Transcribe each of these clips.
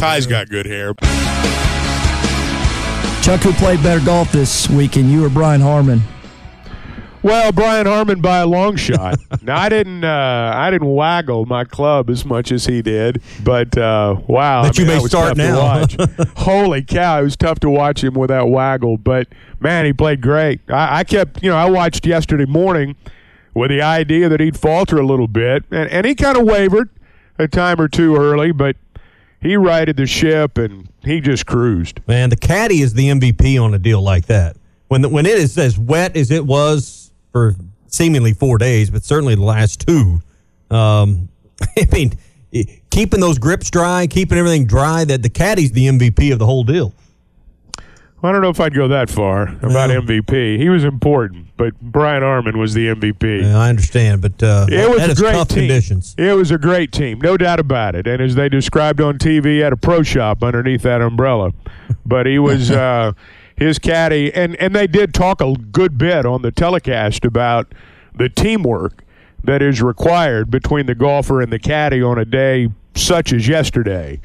Ty's got good hair. Chuck, who played better golf this weekend, you or Brian Harman? Well, Brian Harman by a long shot. now I didn't, uh, I didn't waggle my club as much as he did, but uh, wow, But I you mean, may that start now. watch. Holy cow, it was tough to watch him without waggle. But man, he played great. I, I kept, you know, I watched yesterday morning with the idea that he'd falter a little bit, and, and he kind of wavered a time or two early, but he righted the ship and he just cruised. Man, the caddy is the MVP on a deal like that. When the, when it is as wet as it was for seemingly four days, but certainly the last two. Um, I mean, keeping those grips dry, keeping everything dry. That the caddy's the MVP of the whole deal. I don't know if I'd go that far about Well- MVP. He was important, but Brian Harman was the MVP. Yeah, I understand, but uh, It was that a is great tough team. conditions. It was a great team, no doubt about it. And as they described on TV, had a pro shop underneath that umbrella. But he was uh, his caddy, and and they did talk a good bit on the telecast about the teamwork that is required between the golfer and the caddy on a day such as yesterday.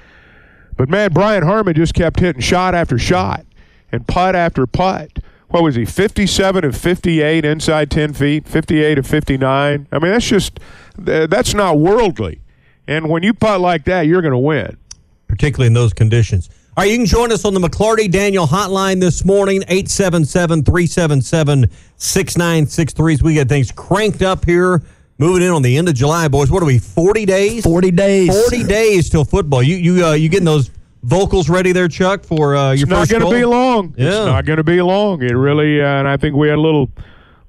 But man, Brian Harman just kept hitting shot after shot and putt after putt. What was he? 57 of 58 inside 10 feet, 58 of 59. I mean, that's just that's not worldly. And when you putt like that, you're going to win. particularly in those conditions. All right, you can join us on the McLarty Daniel hotline this morning, 877 377 6963. We get things cranked up here, moving in on the end of July, boys. What are we, 40 days? 40 days. 40 days till football. You you uh, you getting those vocals ready there, Chuck, for uh, your It's not going to be long. Yeah. It's not going to be long. It really, uh, and I think we had a little,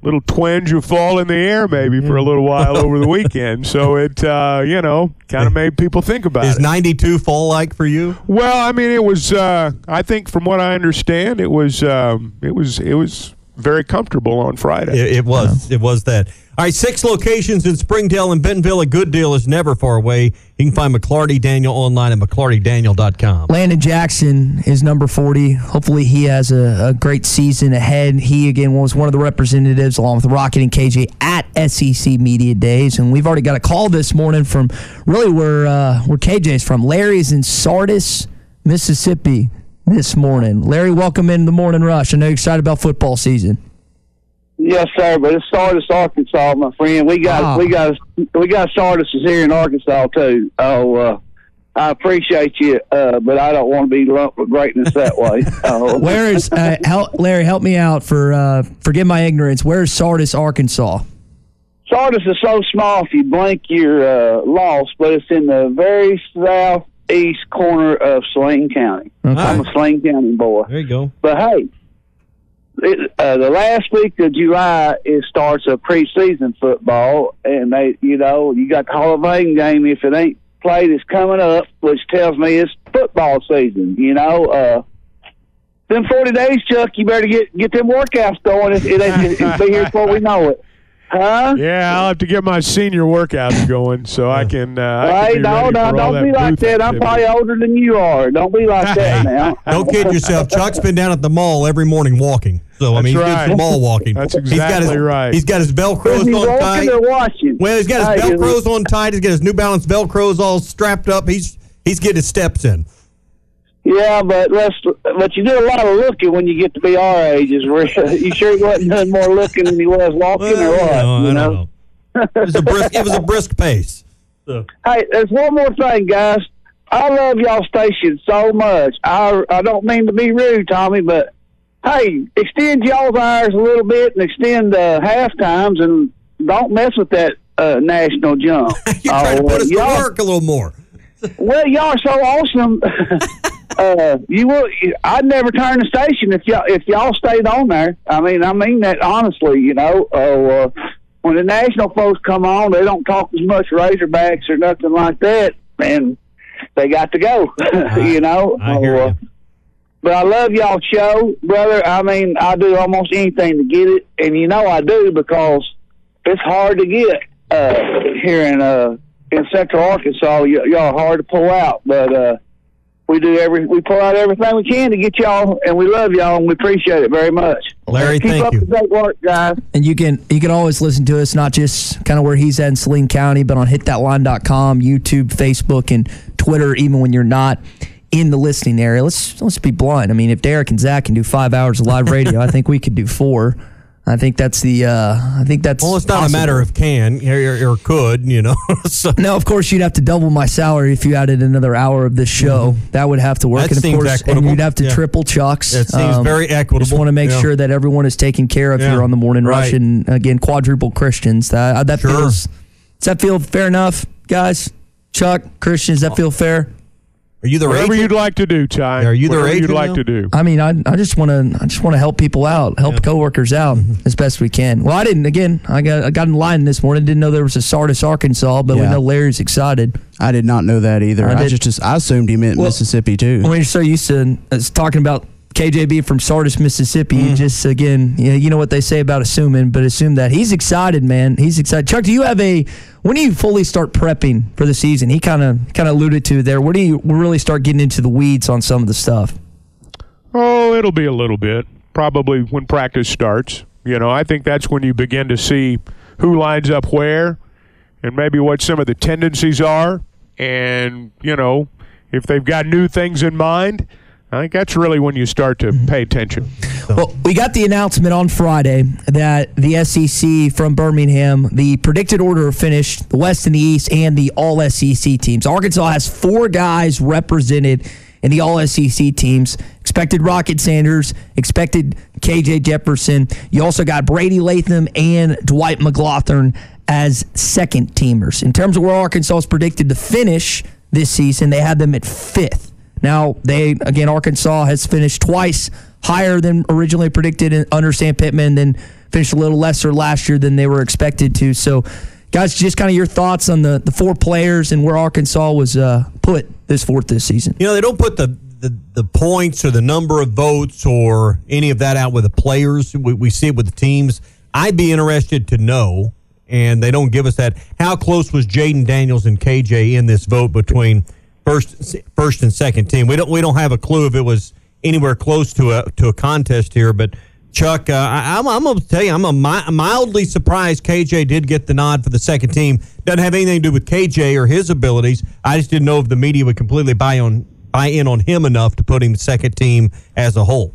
little twinge of fall in the air maybe for a little while over the weekend. So it, uh, you know, kind of made people think about Is it. 92 fall like for you? Well, I mean, it was. Uh, I think, from what I understand, it was. Um, it was. It was very comfortable on Friday. It, it was. It was that. All right, six locations in Springdale and Bentonville. A good deal is never far away. You can find McLarty Daniel online at McLartyDaniel.com. Landon Jackson is number 40. Hopefully, he has a, a great season ahead. He, again, was one of the representatives, along with Rocket and KJ, at SEC Media Days. And we've already got a call this morning from really where, uh, where KJ's from. Larry's in Sardis, Mississippi this morning. Larry, welcome in the morning rush. I know you're excited about football season. Yes, sir. But it's Sardis, Arkansas, my friend. We got Ah. we got we got Sardis is here in Arkansas too. Oh, uh, I appreciate you, uh, but I don't want to be lumped with greatness that way. Oh. Where is, uh, help, Larry, help me out for, uh, forgive my ignorance. Where is Sardis, Arkansas? Sardis is so small if you blink you're uh, lost, but it's in the very southeast corner of Saline County. I'm a Saline County boy. There you go. But hey, it, uh, the last week of July it starts a preseason football, and they, you know, you got the Hall of Fame game. If it ain't played, it's coming up, which tells me it's football season. You know, uh, them forty days, Chuck. You better get get them workouts going. It, it, it, it'll be here before we know it. Huh? Yeah, I'll have to get my senior workouts going so I can. Uh, I can Hey, be no, ready no, for all don't be like that. I'm probably older than you are. Don't be like that now. Don't kid yourself. Chuck's been down at the mall every morning walking. So I mean, That's he's right. doing some mall walking. That's He's got his, exactly right. He's got his velcros on tight. Well, he's got his Hey, velcros on tight. He's got his New Balance velcros all strapped up. He's he's getting his steps in. Yeah, but let's but you do a lot of looking when you get to be our age. Is. You sure he wasn't doing more looking than he was walking, or what? Well, you I don't know. know. It was a brisk. It was a brisk pace. So, Hey, there's one more thing, guys. I love y'all station so much. I I don't mean to be rude, Tommy, but hey, extend y'all's hours a little bit and extend uh, half times, and don't mess with that uh, national jump. You're trying to put us to work a little more. Well, y'all are so awesome. uh, you will. I'd never turn the station if y'all if y'all stayed on there. I mean, I mean that honestly. You know, uh, when the national folks come on, they don't talk as much Razorbacks or nothing like that, and they got to go. you know. I hear Uh, you. but I love y'all show, brother. I mean, I do almost anything to get it, and you know I do because it's hard to get uh, here in uh, in Central Arkansas. Y- y'all are hard to pull out, but uh, we do every we pull out everything we can to get y'all, and we love y'all, and we appreciate it very much. Larry, Keep thank up you. the great work, guys. And you can you can always listen to us, not just kind of where he's at in Saline County, but on hitthatline.com, YouTube, Facebook, and Twitter, even when you're not in the listening area. Let's let's be blunt. I mean, if Derek and Zach can do five hours of live radio, I think we could do four. I think that's the uh, I think that's Well, it's not possible. a matter of can or, or, could, you know. so No, of course you'd have to double my salary if you added another hour of this show. That would have to work, Mm-hmm. That and of course, and you'd have to Yeah. triple Chucks. That seems very equitable. Just want to make Yeah. sure that everyone is taken care of Yeah. here on the morning rush, Right. and again, quadruple Christians. That that Sure. feels. Does that feel fair enough, guys? Chuck, Christian, does that feel fair? Are you the Whatever agent? you'd like to do, Ty. Are you the Whatever you'd like now? to do. I mean, I, I just want to I just want to help people out, help coworkers out Mm-hmm. as best we can. Well, I didn't. Again, I got I got in line this morning. Didn't know there was a Sardis, Arkansas, but we know Larry's excited. I did not know that either. I I, just, just I assumed he meant Well- Mississippi too. when you're so used to uh, talking about KJB from Sardis, Mississippi, you mm-hmm. just again, you know, you know what they say about assuming, but assume that he's excited, man. He's excited. Chuck, do you have a when do you fully start prepping for the season? He kind of kind of alluded to there. Where do you really start getting into the weeds on some of the stuff? Oh, it'll be a little bit. Probably when practice starts. You know, I think that's when you begin to see who lines up where and maybe what some of the tendencies are. And, you know, if they've got new things in mind, I think that's really when you start to pay attention. Well, we got the announcement on Friday that the SEC from Birmingham, the predicted order of finish, the West and the East, and the All SEC teams. Arkansas has four guys represented in the All SEC teams. Expected Rocket Sanders, expected KJ Jefferson. You also got Brady Latham and Dwight McGlothern as second teamers. In terms of where Arkansas is predicted to finish this season, they had them at fifth. Now, they, again, Arkansas has finished twice higher than originally predicted in- under Sam Pittman, then finished a little lesser last year than they were expected to. So, guys, just kind of your thoughts on the, the four players and where Arkansas was uh, put this fourth this season. You know, they don't put the, the, the points or the number of votes or any of that out with the players. We, we see it with the teams. I'd be interested to know, and they don't give us that. How close was Jayden Daniels and KJ in this vote between first first and second team? We don't we don't have a clue if it was anywhere close to a to a contest here, but. Chuck, uh, I, I'm, I'm going to tell you, I'm a mi- mildly surprised KJ did get the nod for the second team. Doesn't have anything to do with KJ or his abilities. I just didn't know if the media would completely buy on buy in on him enough to put him second team as a whole.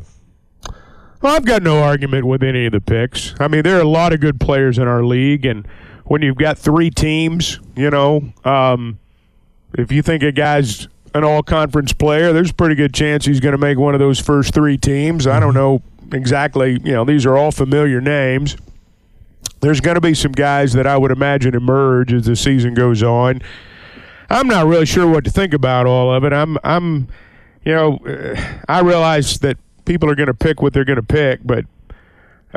Well, I've got no argument with any of the picks. I mean, there are a lot of good players in our league, and when you've got three teams, you know, um, if you think a guy's an all-conference player, there's a pretty good chance he's going to make one of those first three teams. I don't know exactly. You know, these are all familiar names. There's going to be some guys that I would imagine emerge as the season goes on. I'm not really sure what to think about all of it. I'm, I'm, you know, I realize that people are going to pick what they're going to pick, but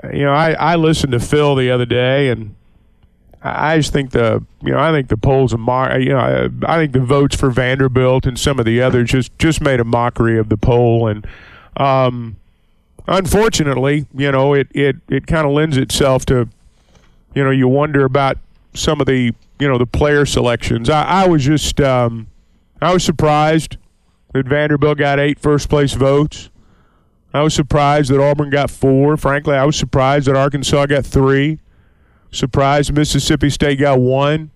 uh, you know, I, I listened to Phil the other day, and I just think the, you know, I think the polls are, mar- you know, I, I think the votes for Vanderbilt and some of the others just just made a mockery of the poll, and um, unfortunately, you know, it it it kind of lends itself to, you know, you wonder about some of the, you know, the player selections. I, I was just, um, I was surprised that Vanderbilt got eight first place votes. I was surprised that Auburn got four. Frankly, I was surprised that Arkansas got three. Surprised Mississippi State got one.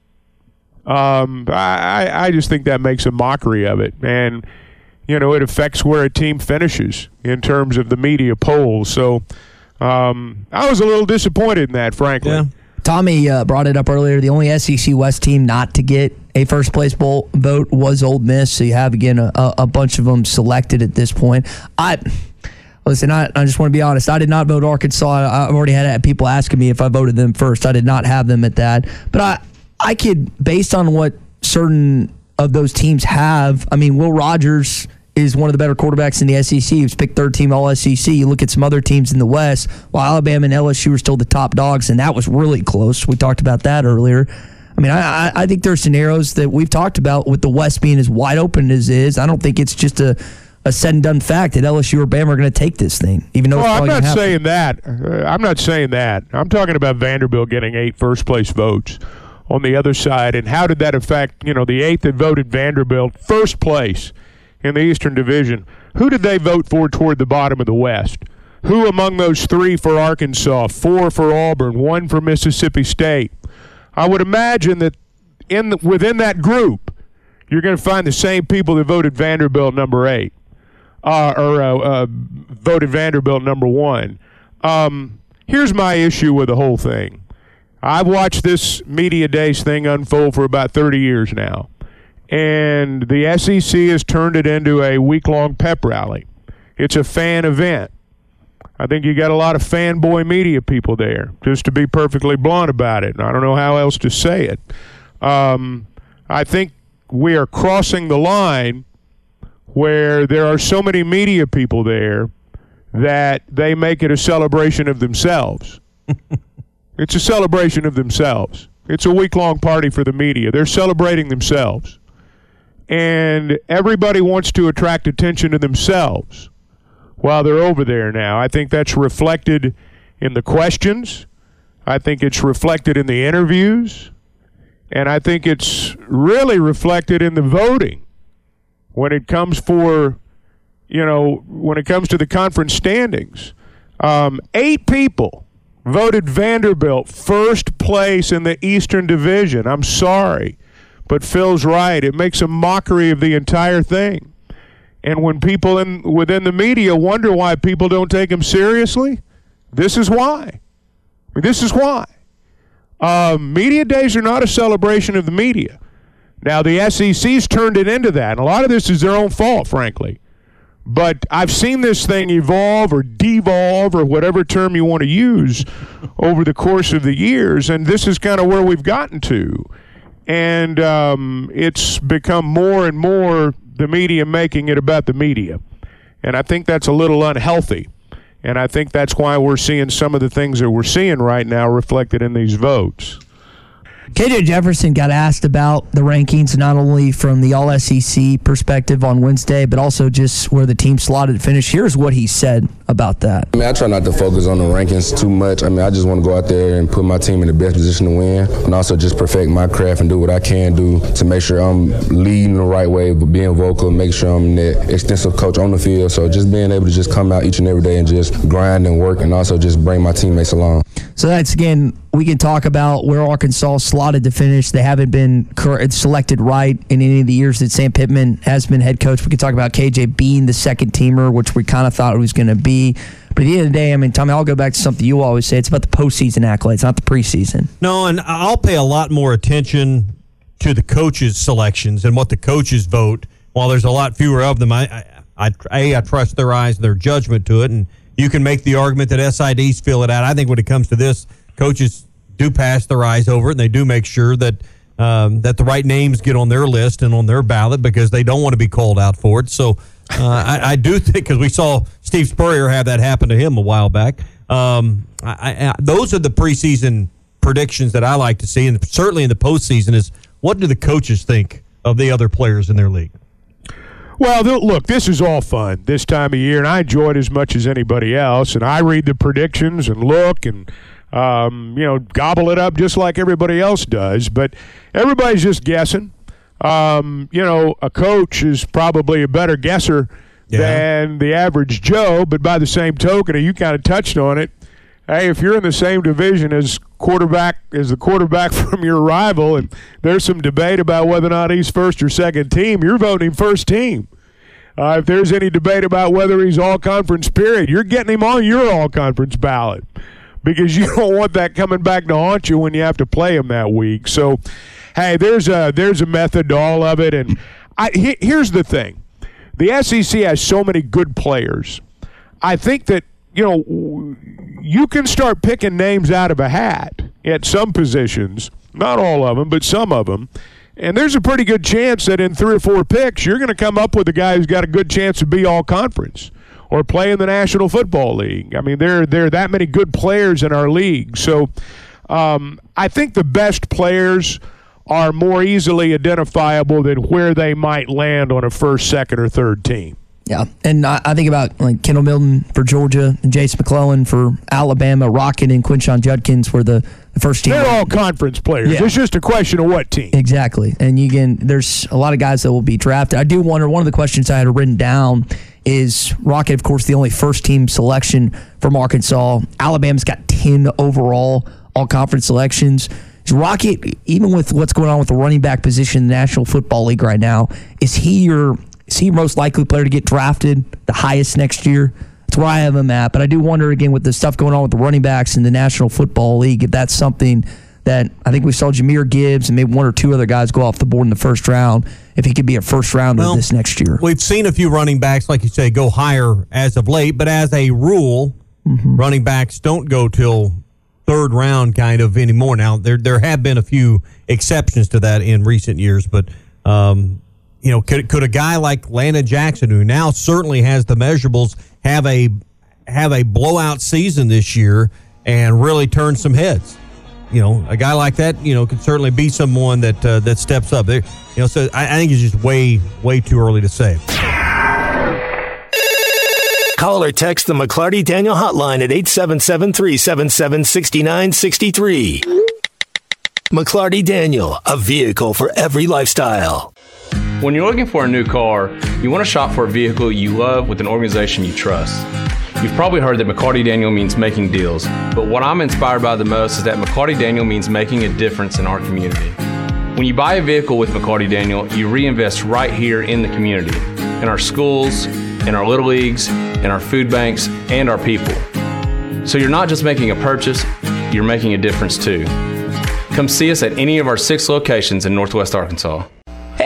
Um, I, I- just think that makes a mockery of it, and you know it affects where a team finishes in terms of the media polls. So um, I was a little disappointed in that, frankly. Yeah. Tommy uh, brought it up earlier. The only SEC West team not to get a first place bowl vote was Ole Miss. So you have again a, a bunch of them selected at this point. I listen. I, I just want to be honest. I did not vote Arkansas. I- I've already had people asking me if I voted them first. I did not have them at that. But I I could based on what certain of those teams have. I mean, Will Rogers is one of the better quarterbacks in the SEC. He was picked third team All SEC. You look at some other teams in the West, while Alabama and LSU are still the top dogs, and that was really close. We talked about that earlier. I mean, I, I think there are scenarios that we've talked about with the West being as wide open as it is. I don't think it's just a, a said and done fact that LSU or Bama are going to take this thing, even though well, it's I'm not saying that. Uh, I'm not saying that. I'm talking about Vanderbilt getting eight first place votes on the other side, and how did that affect you know the eight that voted Vanderbilt first place in the Eastern Division? Who did they vote for toward the bottom of the West? Who among those three for Arkansas, four for Auburn, one for Mississippi State? I would imagine that in the, within that group, you're going to find the same people that voted Vanderbilt number eight, uh, or uh, uh, voted Vanderbilt number one. Um, here's my issue with the whole thing. I've watched this media days thing unfold for about 30 years now, and the SEC has turned it into a week-long pep rally. It's a fan event. I think you got a lot of fanboy media people there, just to be perfectly blunt about it. I don't know how else to say it. Um, I think we are crossing the line where there are so many media people there that they make it a celebration of themselves. it's a celebration of themselves. It's a week long party for the media. They're celebrating themselves. And everybody wants to attract attention to themselves while they're over there now. I think that's reflected in the questions. I think it's reflected in the interviews. And I think it's really reflected in the voting when it comes for, you know, when it comes to the conference standings. Um, eight people voted Vanderbilt first place in the Eastern Division. I'm sorry, but Phil's right. It makes a mockery of the entire thing. And when people in within the media wonder why people don't take him seriously, this is why. This is why. Um, media days are not a celebration of the media. Now, the SEC's turned it into that, and a lot of this is their own fault, frankly. But I've seen this thing evolve or devolve or whatever term you want to use over the course of the years, and this is kind of where we've gotten to. And um, it's become more and more the media making it about the media. And I think that's a little unhealthy. And I think that's why we're seeing some of the things that we're seeing right now reflected in these votes. KJ Jefferson got asked about the rankings, not only from the All SEC perspective on Wednesday, but also just where the team slotted finish. Here's what he said about that. I mean, I try not to focus on the rankings too much. I mean, I just want to go out there and put my team in the best position to win, and also just perfect my craft and do what I can do to make sure I'm leading the right way, but being vocal, make sure I'm the extensive coach on the field. So just being able to just come out each and every day and just grind and work, and also just bring my teammates along. So that's again, we can talk about where Arkansas slotted to finish. They haven't been selected right in any of the years that Sam Pittman has been head coach. We could talk about KJ being the second teamer, which we kind of thought it was going to be. But at the end of the day, I mean, Tommy, I'll go back to something you always say. It's about the postseason accolades, not the preseason. No, and I'll pay a lot more attention to the coaches' selections and what the coaches vote. While there's a lot fewer of them, I, I, I, a, I trust their eyes, their judgment to it, and you can make the argument that SIDs fill it out. I think when it comes to this, coaches do pass their eyes over it, and they do make sure that um, that the right names get on their list and on their ballot because they don't want to be called out for it. So uh, I, I, do think because we saw Steve Spurrier have that happen to him a while back. Um, I, I, those are the preseason predictions that I like to see, and certainly in the postseason is what do the coaches think of the other players in their league. Well, look, this is all fun this time of year, and I enjoy it as much as anybody else. And I read the predictions and look and um, you know gobble it up just like everybody else does. But everybody's just guessing. Um, you know, a coach is probably a better guesser yeah. than the average Joe. But by the same token, you kind of touched on it. Hey, if you're in the same division as quarterback as the quarterback from your rival, and there's some debate about whether or not he's first or second team, you're voting first team. Uh, if there's any debate about whether he's all conference, period, you're getting him on your all conference ballot because you don't want that coming back to haunt you when you have to play him that week. So, hey, there's a there's a method to all of it, and I, he, here's the thing: the SEC has so many good players. I think that you know you can start picking names out of a hat at some positions, not all of them, but some of them, And there's a pretty good chance that in three or four picks, you're going to come up with a guy who's got a good chance to be all conference or play in the National Football League. I mean, there, there are that many good players in our league. So um, I think the best players are more easily identifiable than where they might land on a first, second, or third team. Yeah, and I, I think about like Kendall Milton for Georgia, and Jase McClellan for Alabama, Rocket and Quinshon Judkins were the, the first team. They're all conference players. Yeah. It's just a question of what team. Exactly, and you can. there's a lot of guys that will be drafted. I do wonder. One of the questions I had written down is Rocket, of course, the only first team selection from Arkansas. Alabama's got ten overall all conference selections. Is Rocket, even with what's going on with the running back position in the National Football League right now, is he your is he most likely player to get drafted the highest next year? That's where I have him at. But I do wonder again with the stuff going on with the running backs in the National Football League if that's something that I think we saw Jahmyr Gibbs and maybe one or two other guys go off the board in the first round. If he could be a first rounder Well, this next year, We've seen a few running backs, like you say, go higher as of late, but as a rule, Mm-hmm. running backs don't go till third round kind of anymore. Now there there have been a few exceptions to that in recent years, but um, you know, could could a guy like Landon Jackson, who now certainly has the measurables, have a have a blowout season this year and really turn some heads? You know, a guy like that, you know, could certainly be someone that uh, that steps up. There, you know, so I, I think it's just way way too early to say. Call or text the McLarty Daniel hotline at 877 377 6963. McLarty Daniel, a vehicle for every lifestyle. When you're looking for a new car, you want to shop for a vehicle you love with an organization you trust. You've probably heard that McCarty Daniel means making deals, but what I'm inspired by the most is that McCarty Daniel means making a difference in our community. When you buy a vehicle with McCarty Daniel, you reinvest right here in the community, in our schools, in our little leagues, in our food banks, and our people. So you're not just making a purchase, you're making a difference too. Come see us at any of our six locations in Northwest Arkansas.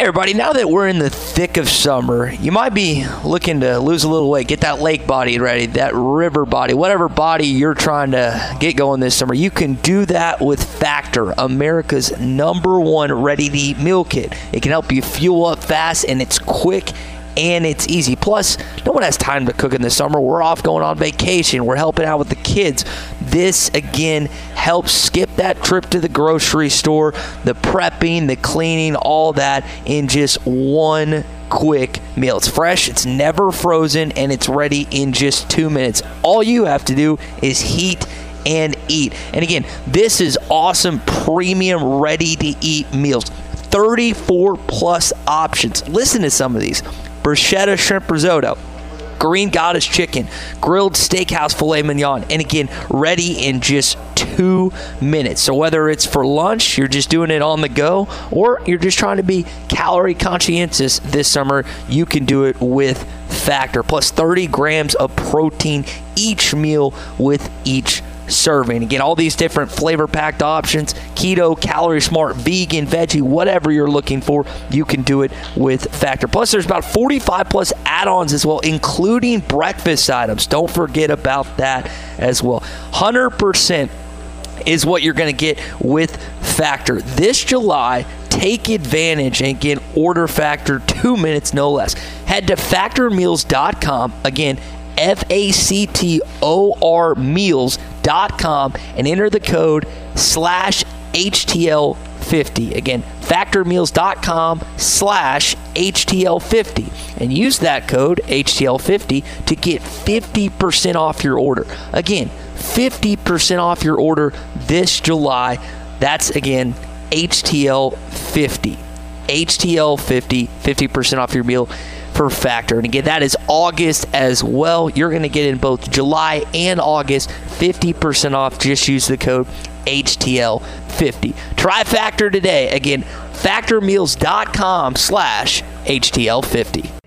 Everybody, now that we're in the thick of summer, you might be looking to lose a little weight, get that lake body ready, that river body, whatever body you're trying to get going this summer. You can do that with Factor, America's number one ready to eat meal kit. It can help you fuel up fast and it's quick and it's easy. Plus, no one has time to cook in the summer. We're off going on vacation. We're helping out with the kids. This again helps skip that trip to the grocery store, the prepping, the cleaning, all that in just one quick meal. It's fresh, it's never frozen, and it's ready in just two minutes. All you have to do is heat and eat. And again, this is awesome premium ready to eat meals. 34 plus options. Listen to some of these bruschetta shrimp risotto, green goddess chicken, grilled steakhouse filet mignon, and again, ready in just two minutes. So whether it's for lunch, you're just doing it on the go, or you're just trying to be calorie conscientious this summer, you can do it with Factor. Plus 30 grams of protein each meal with each serving. Again, all these different flavor packed options keto, calorie smart, vegan, veggie, whatever you're looking for, you can do it with Factor. Plus, there's about 45 plus add ons as well, including breakfast items. Don't forget about that as well. 100% is what you're going to get with Factor. This July, take advantage and get order Factor two minutes, no less. Head to factormeals.com. Again, F A C T O R meals.com and enter the code slash HTL50. Again, factormeals.com slash HTL50 and use that code HTL50 to get 50% off your order. Again, 50% off your order this July. That's again HTL50. HTL50, 50% off your meal for Factor. And again, that is August as well. You're going to get in both July and August 50% off. Just use the code HTL50. Try Factor today. Again, factormeals.com slash HTL50.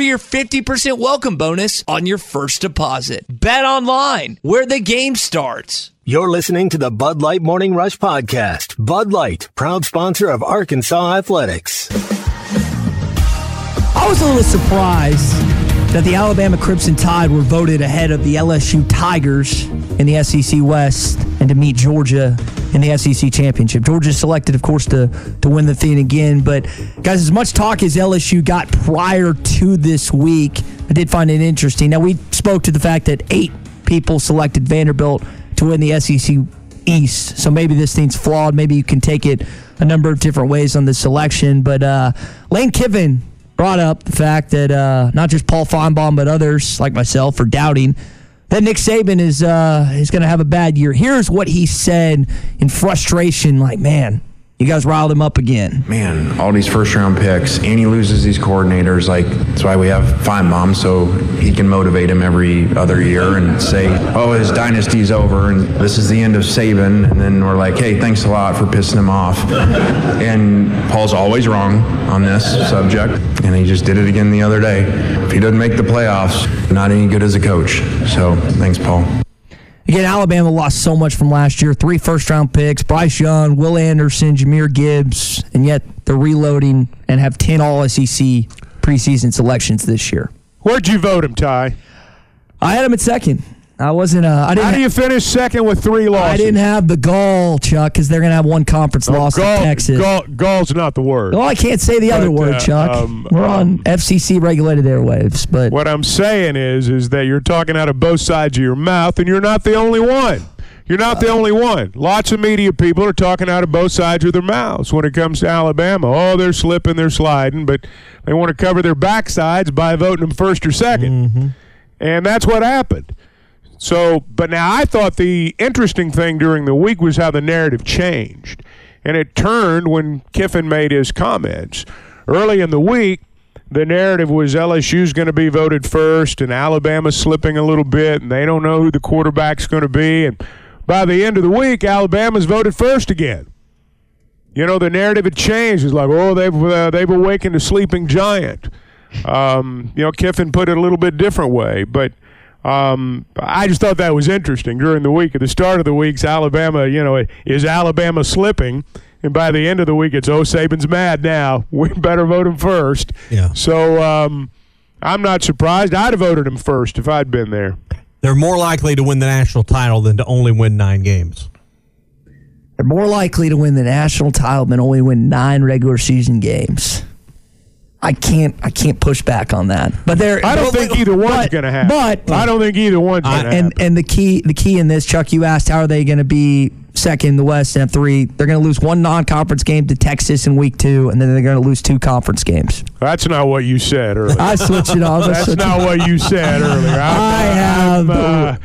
for your 50% welcome bonus on your first deposit. Bet online, where the game starts. You're listening to the Bud Light Morning Rush Podcast. Bud Light, proud sponsor of Arkansas Athletics. I was a little surprised that the Alabama Crimson Tide were voted ahead of the LSU Tigers in the SEC West and to meet Georgia in the SEC Championship. Georgia selected, of course, to, to win the thing again. But, guys, as much talk as LSU got prior to this week, I did find it interesting. Now, we spoke to the fact that eight people selected Vanderbilt to win the SEC East. So maybe this thing's flawed. Maybe you can take it a number of different ways on the selection. But uh, Lane Kiffin brought up the fact that uh, not just Paul Finebaum, but others like myself are doubting that Nick Saban is uh, is going to have a bad year. Here's what he said in frustration, like, man, you guys riled him up again. Man, all these first round picks, and he loses these coordinators. Like that's why we have Finebaum, so he can motivate him every other year and say, "Oh, his dynasty's over, and this is the end of Saban." And then we're like, "Hey, thanks a lot for pissing him off." And Paul's always wrong on this subject, and he just did it again the other day. If he doesn't make the playoffs, not any good as a coach. So thanks, Paul. Again, Alabama lost so much from last year. Three first round picks Bryce Young, Will Anderson, Jahmyr Gibbs, and yet they're reloading and have 10 All SEC preseason selections this year. Where'd you vote him, Ty? I had him at second. I wasn't. Uh, I didn't. How do you finish second with three losses? I didn't have the gall, Chuck, because they're going to have one conference Oh, loss gall, to Texas. Gall, gall's not the word. Well, I can't say the other But, word, uh, Chuck. um, We're on FCC regulated airwaves, but What I'm saying is, is that you're talking out of both sides of your mouth, and you're not the only one. You're not the only one. Lots of media people are talking out of both sides of their mouths when it comes to Alabama. Oh, they're slipping, they're sliding, but they want to cover their backsides by voting them first or 2nd And that's what happened. So, but now I thought the interesting thing during the week was how the narrative changed. And it turned when Kiffin made his comments. Early in the week, the narrative was LSU's going to be voted first and Alabama's slipping a little bit and they don't know who the quarterback's going to be. And by the end of the week, Alabama's voted first again. You know, the narrative had changed. It's like, oh, they've, uh, they've awakened a sleeping giant. Um, you know, Kiffin put it a little bit different way. But um, I just thought that was interesting during the week. At the start of the week's Alabama, you know, is Alabama slipping? And by the end of the week, it's oh Saban's mad now. We better vote him first. Yeah. So um, I'm not surprised. I'd have voted him first if I'd been there. They're more likely to win the national title than to only win nine games. they're more likely to win the national title than only win nine regular season games. I can't. I can't push back on that. But they're. I don't but- think either one's going to happen. But I don't think either one's going to and happen. and the key the key in this, Chuck, you asked how are they going to be second in the West and three? They're going to lose one non-conference game to Texas in week two, and then they're going to lose two conference games. That's not what you said earlier. I switched it. I That's not what you said earlier. I'm, I have. I'm, uh,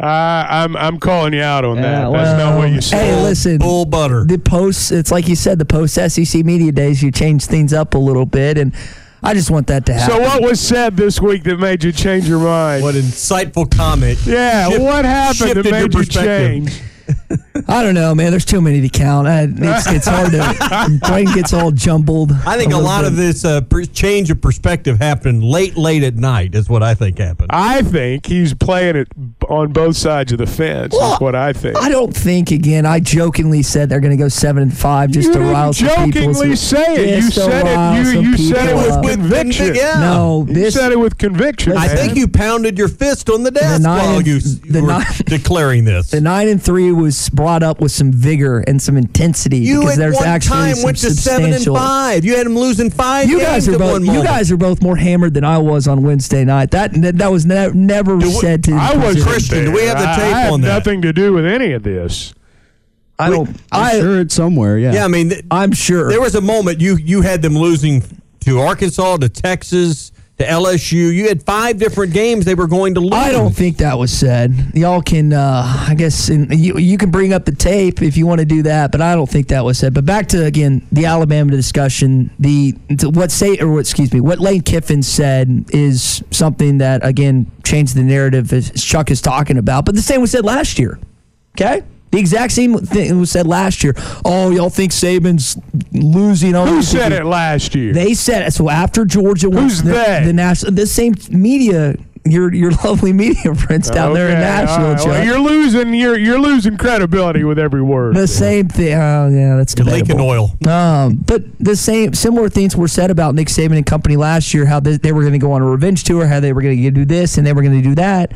I- I'm I'm calling you out on that. Yeah, That's not what you said. Hey, listen. Bull butter. The post, it's like you said, the post SEC media days, you change things up a little bit, and I just want that to happen. So what was said this week that made you change your mind? What insightful comment. yeah, Shift- what happened shifted that made you change? I don't know, man. There's too many to count. I, it's, it's hard to. brain gets all jumbled. I think a little lot of this uh, per- change of perspective happened late, late at night. Is what I think happened. I think he's playing it on both sides of the fence. Well, is what I think. I don't think. Again, I jokingly said they're going to go seven and five just you to rile some people. jokingly say it. You said it. You, you said it with up. conviction. Yeah. No, You said it with conviction. I man. think you pounded your fist on the desk nine while and- you, the were nine- declaring this. the nine and three was brought up with some vigor and some intensity you because at there's one actually time some went to seven and substantial- five. You had them losing five You guys are both. You guys are both more hammered than I was on Wednesday night. That that was ne- never we- said to. I was Christian, do we have the I- tape I have on that? nothing to do with any of this. I don't. I'm I, sure it's somewhere. Yeah. yeah, I mean, th- I'm sure. there was a moment you you had them losing to Arkansas, to Texas, to LSU. You had five different games they were going to lose. I don't think that was said. Y'all can, uh, I guess, you you can bring up the tape if you want to do that, but I don't think that was said. But back to again the Alabama discussion. The what say or what, excuse me, what Lane Kiffin said is something that again changed the narrative as Chuck is talking about. But the same was said last year. Okay. The exact same thing was said last year. Oh, y'all think Saban's losing? Oh, Who said it last year? They said it. So after Georgia Who's the, they? the national, the same media, your your lovely media friends down there in Okay, Nashville, all right. Well, you're losing. You're you're losing credibility with every word. the same thing. Oh, yeah, that's You're leaking debatable. oil. Um, but the same similar things were said about Nick Saban and company last year. How they, they were going to go on a revenge tour. How they were going to do this and they were going to do that.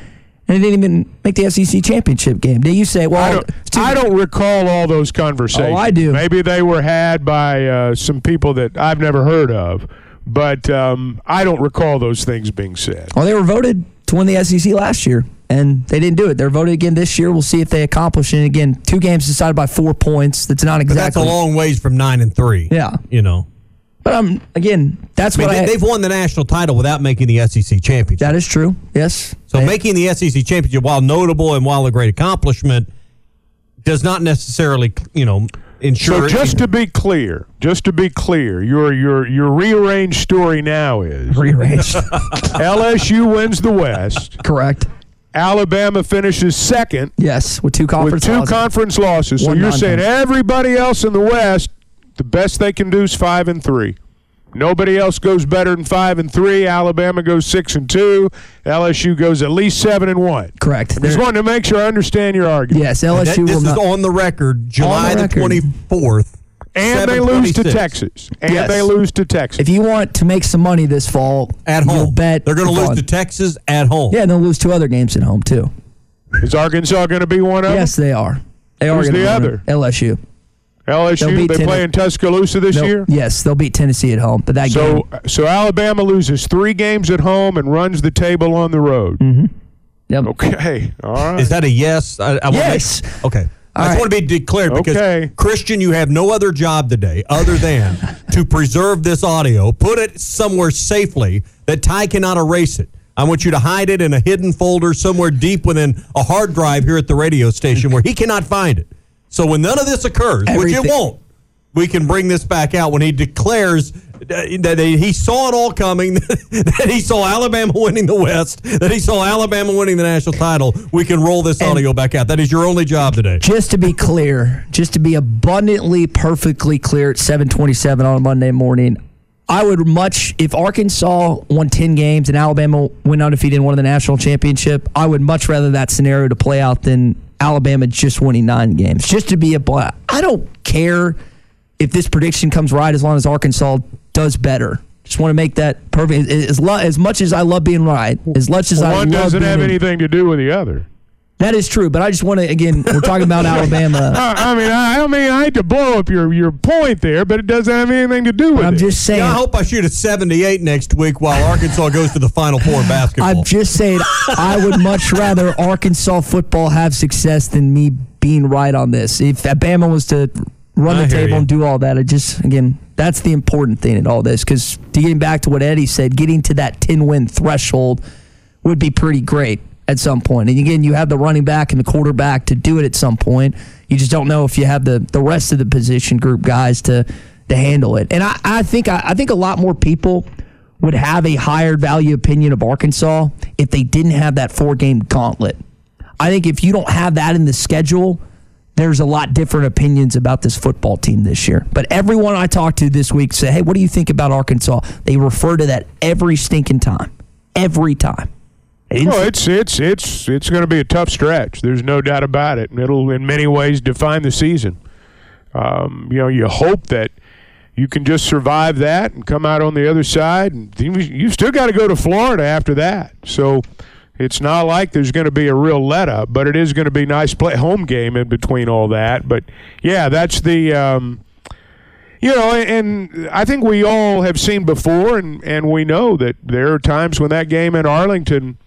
And they didn't even make the SEC championship game. Did you say, well, I don't, I don't recall all those conversations. Oh, I do. Maybe they were had by uh, some people that I've never heard of, but um, I don't recall those things being said. Well, they were voted to win the SEC last year, and they didn't do it. They're voted again this year. We'll see if they accomplish it. Again, two games decided by four points. That's not But exactly. that's a long ways from nine and three. Yeah. You know. But um, again, that's I mean, what they, I. they've won the national title without making the SEC championship. that is true. Yes. So They- making the SEC championship, while notable and while a great accomplishment, does not necessarily, you know, ensure. So just to be clear, just to be clear, your your your rearranged story now is rearranged. LSU wins the West. Correct. Alabama finishes second Yes, with two with conference two losses. conference losses. So One you're saying non-conference. everybody else in the West, the best they can do is five and three. Nobody else goes better than five and three. Alabama goes six and two. LSU goes at least seven and one. Correct. Just They're- wanted to make sure I understand your argument. yes, LSU that- will this is not. on the record, July the twenty fourth, And they lose to Texas. And Yes. they lose to Texas. if you want to make some money this fall, at you'll home. bet They're going to lose to Texas at home. Yeah, and they'll lose two other games at home too. Is Arkansas going to be one of Yes, they are. They are Who's gonna the win. other? LSU. Them? LSU. They'll They beat play in Tuscaloosa this year. Yes, they'll beat Tennessee at home. But that So, game, so Alabama loses three games at home and runs the table on the road. Mm-hmm. yep. Okay, all right. Is that a yes? I, I wanna Yes. Make, okay. I just right. want to be declared because Okay. Christian, you have no other job today other than to preserve this audio, put it somewhere safely that Ty cannot erase it. I want you to hide it in a hidden folder somewhere deep within a hard drive here at the radio station where he cannot find it. So when none of this occurs, which it won't, we can bring this back out when he declares that he saw it all coming, that he saw Alabama winning the West, that he saw Alabama winning the national title. We can roll this audio back out. That is your only job today. just to be clear, just to be abundantly, perfectly clear at 727 on a Monday morning, I would much, if Arkansas won 10 games and Alabama went undefeated and won the national championship, I would much rather that scenario to play out than Alabama just winning nine games. Just to be a, bla- I don't care if this prediction comes right as long as Arkansas does better. Just want to make that perfect. As, lo- as much as I love being right, as much as I love One doesn't have in- anything to do with the other. That is true, but I just want to again. We're talking about Alabama. I, I mean, I, I mean, I hate to blow up your, your point there, but it doesn't have anything to do with it. I'm it. just saying. Yeah, I hope I shoot a 78 next week while Arkansas goes to the Final Four in basketball. I'm just saying. I would much rather Arkansas football have success than me being right on this. If Alabama was to run I the table you. and do all that, I just again that's the important thing in all this. Because getting back to what Eddie said, getting to that 10 win threshold would be pretty great at some point. And again, you have the running back and the quarterback to do it at some point. You just don't know if you have the the rest of the position group guys to to handle it. And I, I think I, I think a lot more people would have a higher value opinion of Arkansas if they didn't have that four game gauntlet. I think if you don't have that in the schedule, there's a lot different opinions about this football team this year. But everyone I talked to this week said, "Hey, what do you think about Arkansas?" They refer to that every stinking time, every time. Well, it's it's it's it's going to be a tough stretch. There's no doubt about it, it'll in many ways define the season. Um, you know, you hope that you can just survive that and come out on the other side, and you- still got to go to Florida after that. So it's not like there's going to be a real let up, but it is going to be nice play home game in between all that. But yeah, that's the. Um, you know, and I think we all have seen before, and, and we know that there are times when that game in Arlington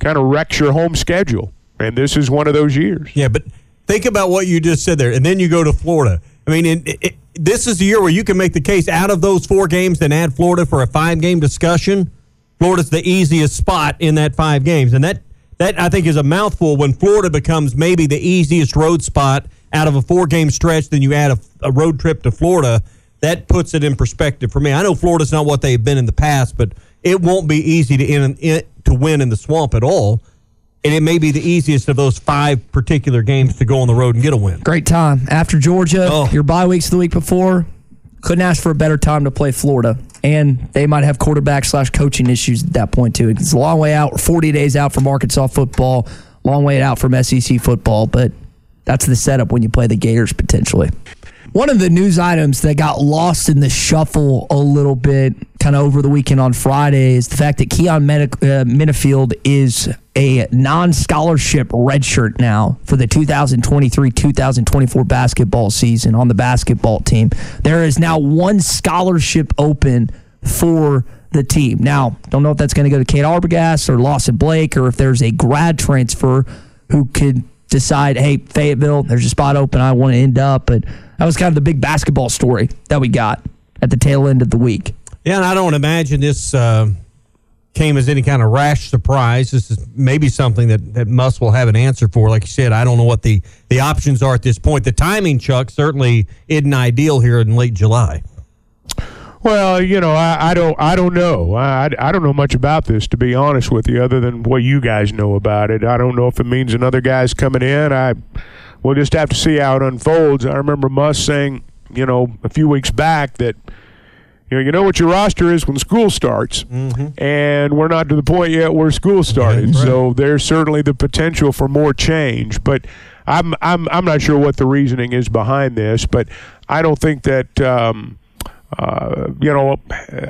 kind of wrecks your home schedule. And this is one of those years. Yeah, but think about what you just said there, and then you go to Florida. I mean, it, it, this is the year where you can make the case out of those four games, then add Florida for a five-game discussion. Florida's the easiest spot in that five games, and that that I think is a mouthful when Florida becomes maybe the easiest road spot out of a four game stretch. Then you add a, a road trip to Florida. That puts it in perspective for me. I know Florida's not what they've been in the past, but it won't be easy to in, in, to win in the swamp at all. And it may be the easiest of those five particular games to go on the road and get a win. Great time after Georgia. Oh. Your bye weeks the week before. Couldn't ask for a better time to play Florida. And they might have quarterback slash coaching issues at that point, too. It's a long way out, 40 days out from Arkansas football, long way out from SEC football, but that's the setup when you play the Gators potentially. One of the news items that got lost in the shuffle a little bit kind of over the weekend on Friday is the fact that Keyon uh, is a non scholarship redshirt now for the 2023 2024 basketball season on the basketball team. There is now one scholarship open for the team. Now, don't know if that's going to go to Cade Arbogast or Lawson Blake or if there's a grad transfer who could decide, hey, Fayetteville, there's a spot open I want to end up. But that was kind of the big basketball story that we got at the tail end of the week. Yeah, and I don't imagine this uh, came as any kind of rash surprise. This is maybe something that, that Muss will have an answer for. Like you said, I don't know what the, the options are at this point. The timing, Chuck, certainly isn't ideal here in late July. Well, you know, I, I don't, I don't know. I, I don't know much about this, to be honest with you, other than what you guys know about it. I don't know if it means another guy's coming in. I, we'll just have to see how it unfolds. I remember Muss saying, you know, a few weeks back that, you know, you know what your roster is when school starts, mm-hmm. and we're not to the point yet where school started. Right. So there's certainly the potential for more change, but. I'm I'm I'm not sure what the reasoning is behind this, but I don't think that um, uh, you know,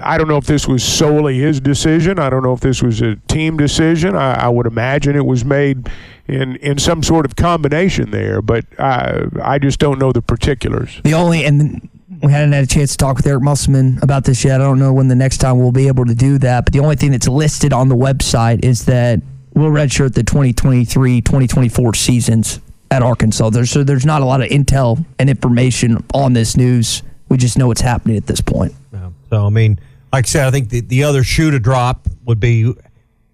I don't know if this was solely his decision. I don't know if this was a team decision. I, I would imagine it was made in in some sort of combination there, but I I just don't know the particulars. The only and we hadn't had a chance to talk with Eric Musselman about this yet. I don't know when the next time we'll be able to do that. But the only thing that's listed on the website is that we'll redshirt the 2023-2024 seasons at Arkansas. There's so there's not a lot of intel and information on this news we just know what's happening at this point. Yeah. So, I mean, like I said, I think the, the other shoe to drop would be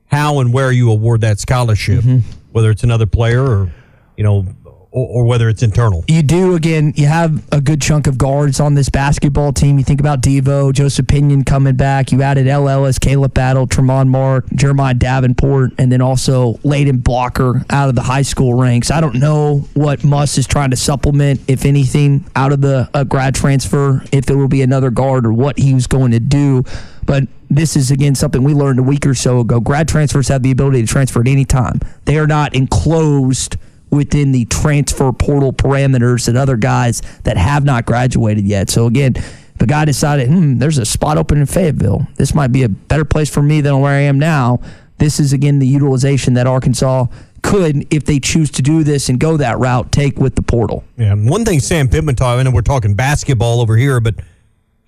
how and where you award that scholarship, mm-hmm. whether it's another player or, you know, or, or, whether it's internal. You do again. You have a good chunk of guards on this basketball team. You think about Devo, Joseph Pinion coming back. You added El Ellis, Khalif Battle, Tramon Mark, Jeremiah Davenport, and then also Layden Blocker out of the high school ranks. I don't know what Muss is trying to supplement, if anything, out of the uh, grad transfer. If there will be another guard or what he was going to do, but this is again something we learned a week or so ago. Grad transfers have the ability to transfer at any time. They are not enclosed within the transfer portal parameters and other guys that have not graduated yet. So again, the guy decided, hmm, there's a spot open in Fayetteville. This might be a better place for me than where I am now. This is again the utilization that Arkansas could, if they choose to do this and go that route, take with the portal. Yeah, one thing Sam Pittman talked, I know we're talking basketball over here, but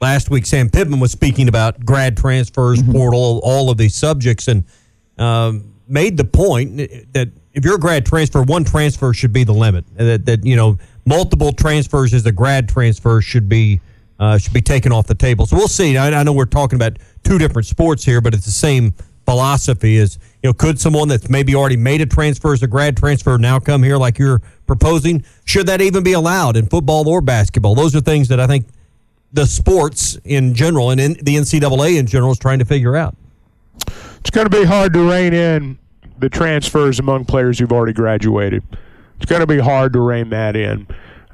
last week Sam Pittman was speaking about grad transfers, mm-hmm. portal, all of these subjects, and um, made the point that if you're a grad transfer, one transfer should be the limit. That that you know multiple transfers as a grad transfer should be uh, should be taken off the table. So we'll see. I, I, know we're talking about two different sports here, but it's the same philosophy. Is you know could someone that's maybe already made a transfer as a grad transfer now come here like you're proposing? Should that even be allowed in football or basketball? Those are things that I think the sports in general and in the NCAA in general is trying to figure out. It's going to be hard to rein in the transfers among players who've already graduated. It's going to be hard to rein that in.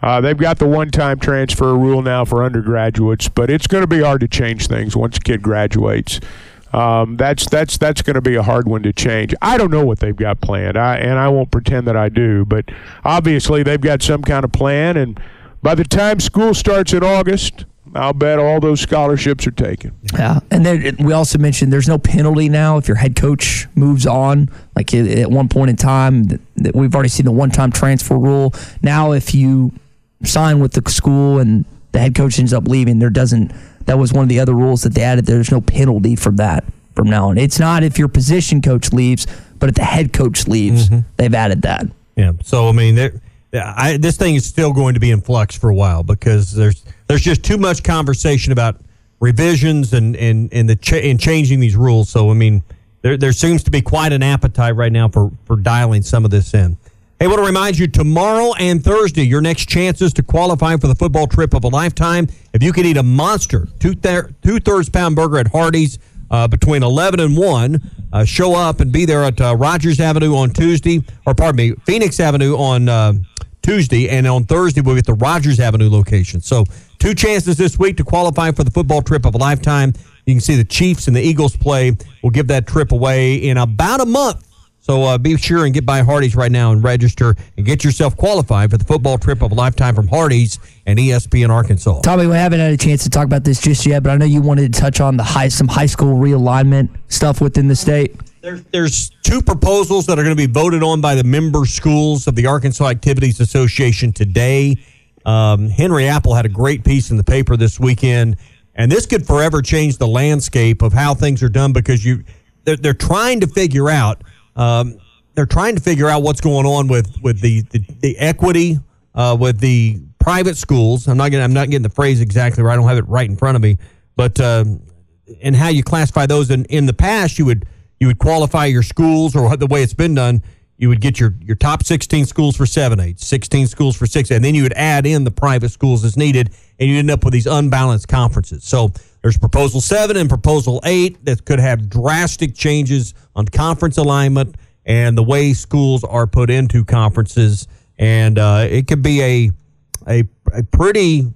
Uh, they've got the one-time transfer rule now for undergraduates, but it's going to be hard to change things once a kid graduates. Um, that's that's that's going to be a hard one to change. I don't know what they've got planned, I, and I won't pretend that I do. But obviously, they've got some kind of plan, and by the time school starts in August, I'll bet all those scholarships are taken. Yeah, and then we also mentioned there's no penalty now if your head coach moves on. Like at one point in time, that we've already seen the one-time transfer rule. Now, if you sign with the school and the head coach ends up leaving, there doesn't. That was one of the other rules that they added. There's no penalty from that from now on. It's not if your position coach leaves, but if the head coach leaves, mm-hmm. they've added that. Yeah. So I mean, I, this thing is still going to be in flux for a while because there's there's just too much conversation about revisions and and and the ch- and changing these rules. So I mean, there there seems to be quite an appetite right now for for dialing some of this in. Hey, I want to remind you tomorrow and Thursday, your next chances to qualify for the football trip of a lifetime. If you could eat a monster two thir- two thirds pound burger at Hardee's uh, between eleven and one, uh, show up and be there at uh, Rogers Avenue on Tuesday, or pardon me, Phoenix Avenue on uh, Tuesday, and on Thursday we'll be at the Rogers Avenue location. So two chances this week to qualify for the football trip of a lifetime. You can see the Chiefs and the Eagles play. We'll give that trip away in about a month. So uh, be sure and get by Hardee's right now and register and get yourself qualified for the football trip of a lifetime from Hardee's and ESPN Arkansas. Tommy, we haven't had a chance to talk about this just yet, but I know you wanted to touch on the high some high school realignment stuff within the state. There's, there's two proposals that are going to be voted on by the member schools of the Arkansas Activities Association today. Um, Henry Apple had a great piece in the paper this weekend, and this could forever change the landscape of how things are done because you they're, they're trying to figure out um, they're trying to figure out what's going on with with the the, the equity uh, with the private schools. I'm not getting I'm not getting the phrase exactly right. I don't have it right in front of me, but um, and how you classify those. In in the past, you would you would qualify your schools or the way it's been done. You would get your, your top 16 schools for 7 8, 16 schools for 6 and then you would add in the private schools as needed, and you end up with these unbalanced conferences. So there's Proposal 7 and Proposal 8 that could have drastic changes on conference alignment and the way schools are put into conferences. And uh, it could be a, a, a pretty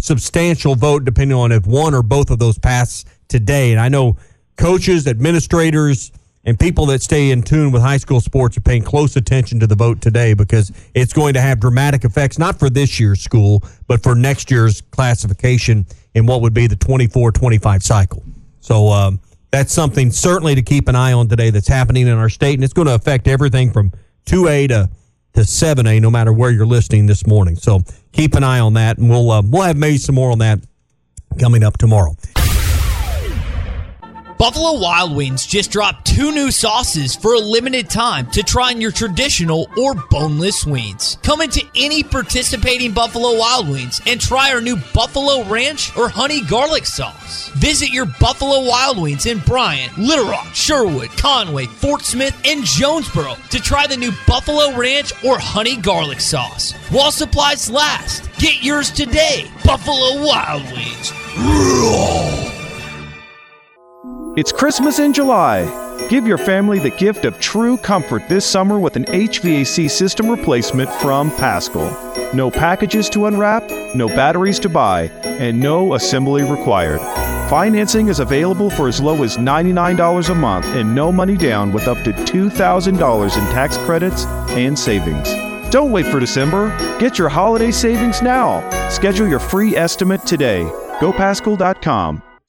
substantial vote depending on if one or both of those pass today. And I know coaches, administrators, and people that stay in tune with high school sports are paying close attention to the vote today because it's going to have dramatic effects, not for this year's school, but for next year's classification in what would be the 24 25 cycle. So um, that's something certainly to keep an eye on today that's happening in our state, and it's going to affect everything from 2A to to 7A, no matter where you're listening this morning. So keep an eye on that, and we'll uh, we'll have maybe some more on that coming up tomorrow. Buffalo Wild Wings just dropped two new sauces for a limited time to try on your traditional or boneless wings. Come into any participating Buffalo Wild Wings and try our new Buffalo Ranch or Honey Garlic Sauce. Visit your Buffalo Wild Wings in Bryant, Little Rock, Sherwood, Conway, Fort Smith, and Jonesboro to try the new Buffalo Ranch or Honey Garlic Sauce. While supplies last, get yours today. Buffalo Wild Wings. It's Christmas in July. Give your family the gift of true comfort this summer with an HVAC system replacement from Paschal. No packages to unwrap, no batteries to buy, and no assembly required. Financing is available for as low as $99 a month and no money down with up to $2,000 in tax credits and savings. Don't wait for December. Get your holiday savings now. Schedule your free estimate today. GoPaschal.com.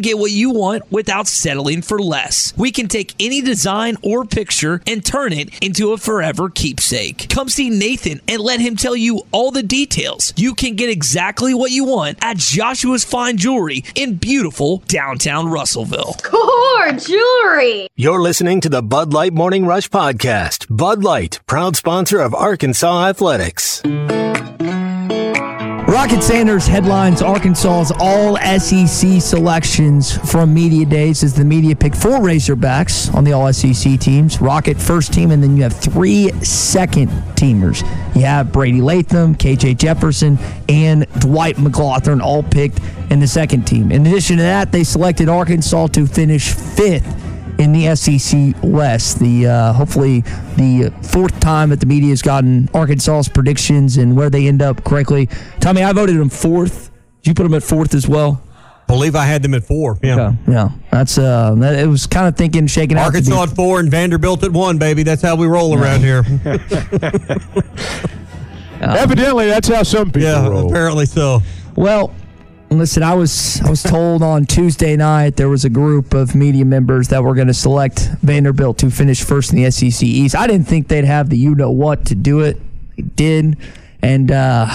get what you want without settling for less. We can take any design or picture and turn it into a forever keepsake. Come see Nathan and let him tell you all the details. You can get exactly what you want at Joshua's Fine Jewelry in beautiful downtown Russellville. Core jewelry. You're listening to the Bud Light Morning Rush Podcast. Bud Light, proud sponsor of Arkansas Athletics. Rocket Sanders headlines Arkansas's all SEC selections from Media Days as the media picked four Razorbacks on the all SEC teams. Rocket first team, and then you have three second teamers. You have Brady Latham, KJ Jefferson, and Dwight McGlothern all picked in the second team. In addition to that, they selected Arkansas to finish fifth in the SEC West. The uh, hopefully the fourth time that the media has gotten Arkansas's predictions and where they end up correctly. Tommy, I voted them fourth. Did you put them at fourth as well? believe I had them at four. Yeah, okay. yeah. That's uh, that, it was kind of thinking, shaking out. Arkansas at four and Vanderbilt at one, baby. That's how we roll yeah. around here. um, Evidently, that's how some people yeah, roll. apparently so. Well, Listen, I was I was told on Tuesday night there was a group of media members that were going to select Vanderbilt to finish first in the SEC East. I didn't think they'd have the you know what to do it. They did, and uh,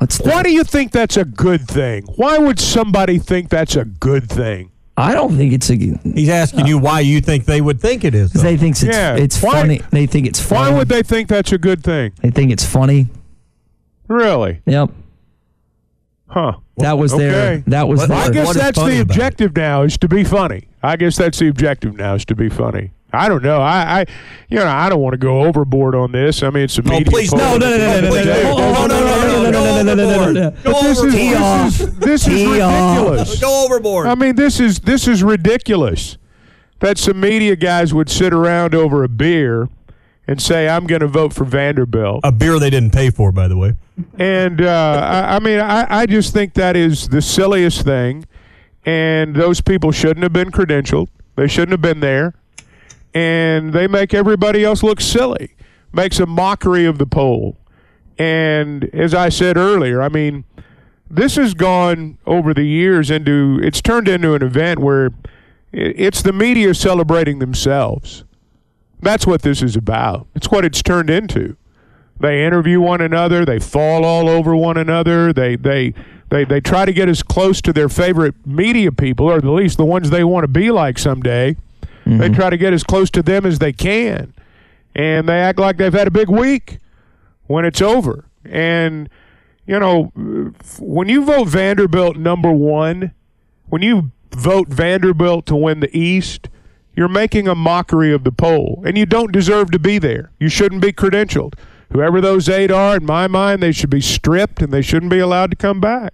let's. Why do you think that's a good thing? Why would somebody think that's a good thing? I don't think it's a. He's asking you why you think they would think it is. Because they think it's Yeah, it's why- funny. They think it's funny. Why would they think that's a good thing? They think it's funny. Really? Yep. Huh. That was their- that was I their- guess that's the about it? objective now is to be funny. I guess that's the objective now is to be funny. I don't know. I, I you know, I don't want to go overboard on this. I mean, it's a media. Oh, please, no, poll. no, no, no, no, no, no, no, no, no, no, no, no, no, no, no, no, no. But Go this is, overboard. this is this is Tee off. ridiculous. Go overboard. I mean, this is this is ridiculous. That some media guys would sit around over a beer and say, "I'm going to vote for Vanderbilt." A beer they didn't pay for, by the way. And uh, I, I mean, I, I just think that is the silliest thing. And those people shouldn't have been credentialed. They shouldn't have been there. And they make everybody else look silly. Makes a mockery of the poll. And as I said earlier, I mean, this has gone over the years into it's turned into an event where it's the media celebrating themselves. That's what this is about. It's what it's turned into. They interview one another. They fall all over one another. They they they they try to get as close to their favorite media people, or at least the ones they want to be like someday. They mm-hmm. try to get as close to them as they can, and they act like they've had a big week when it's over. And you know, when you vote Vanderbilt number one, when you vote Vanderbilt to win the East, you're making a mockery of the poll, and you don't deserve to be there. You shouldn't be credentialed. Whoever those eight are, in my mind, they should be stripped and they shouldn't be allowed to come back.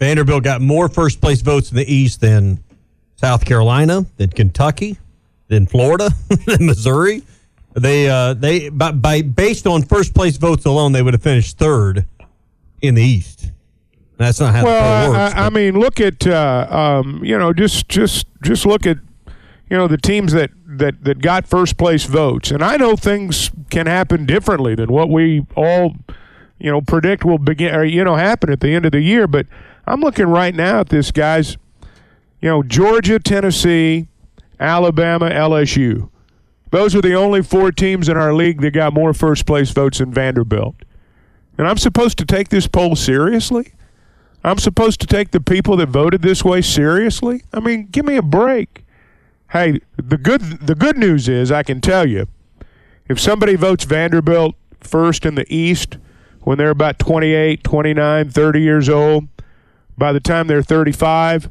Vanderbilt got more first place votes in the East than South Carolina, than Kentucky, than Florida, than Missouri. They uh, they by, by based on first place votes alone, they would have finished third in the East. That's not how the well, poll works. I, I mean, look at uh, um, you know just just just look at you know the teams that that that got first place votes, and I know things can happen differently than what we all you know predict will begin or you know happen at the end of the year. But I'm looking right now at this guys, you know Georgia, Tennessee, Alabama, LSU. Those are the only four teams in our league that got more first place votes than Vanderbilt. And I'm supposed to take this poll seriously? I'm supposed to take the people that voted this way seriously? I mean, give me a break. Hey, the good the good news is I can tell you if somebody votes Vanderbilt first in the East when they're about 28, 29, 30 years old, by the time they're 35,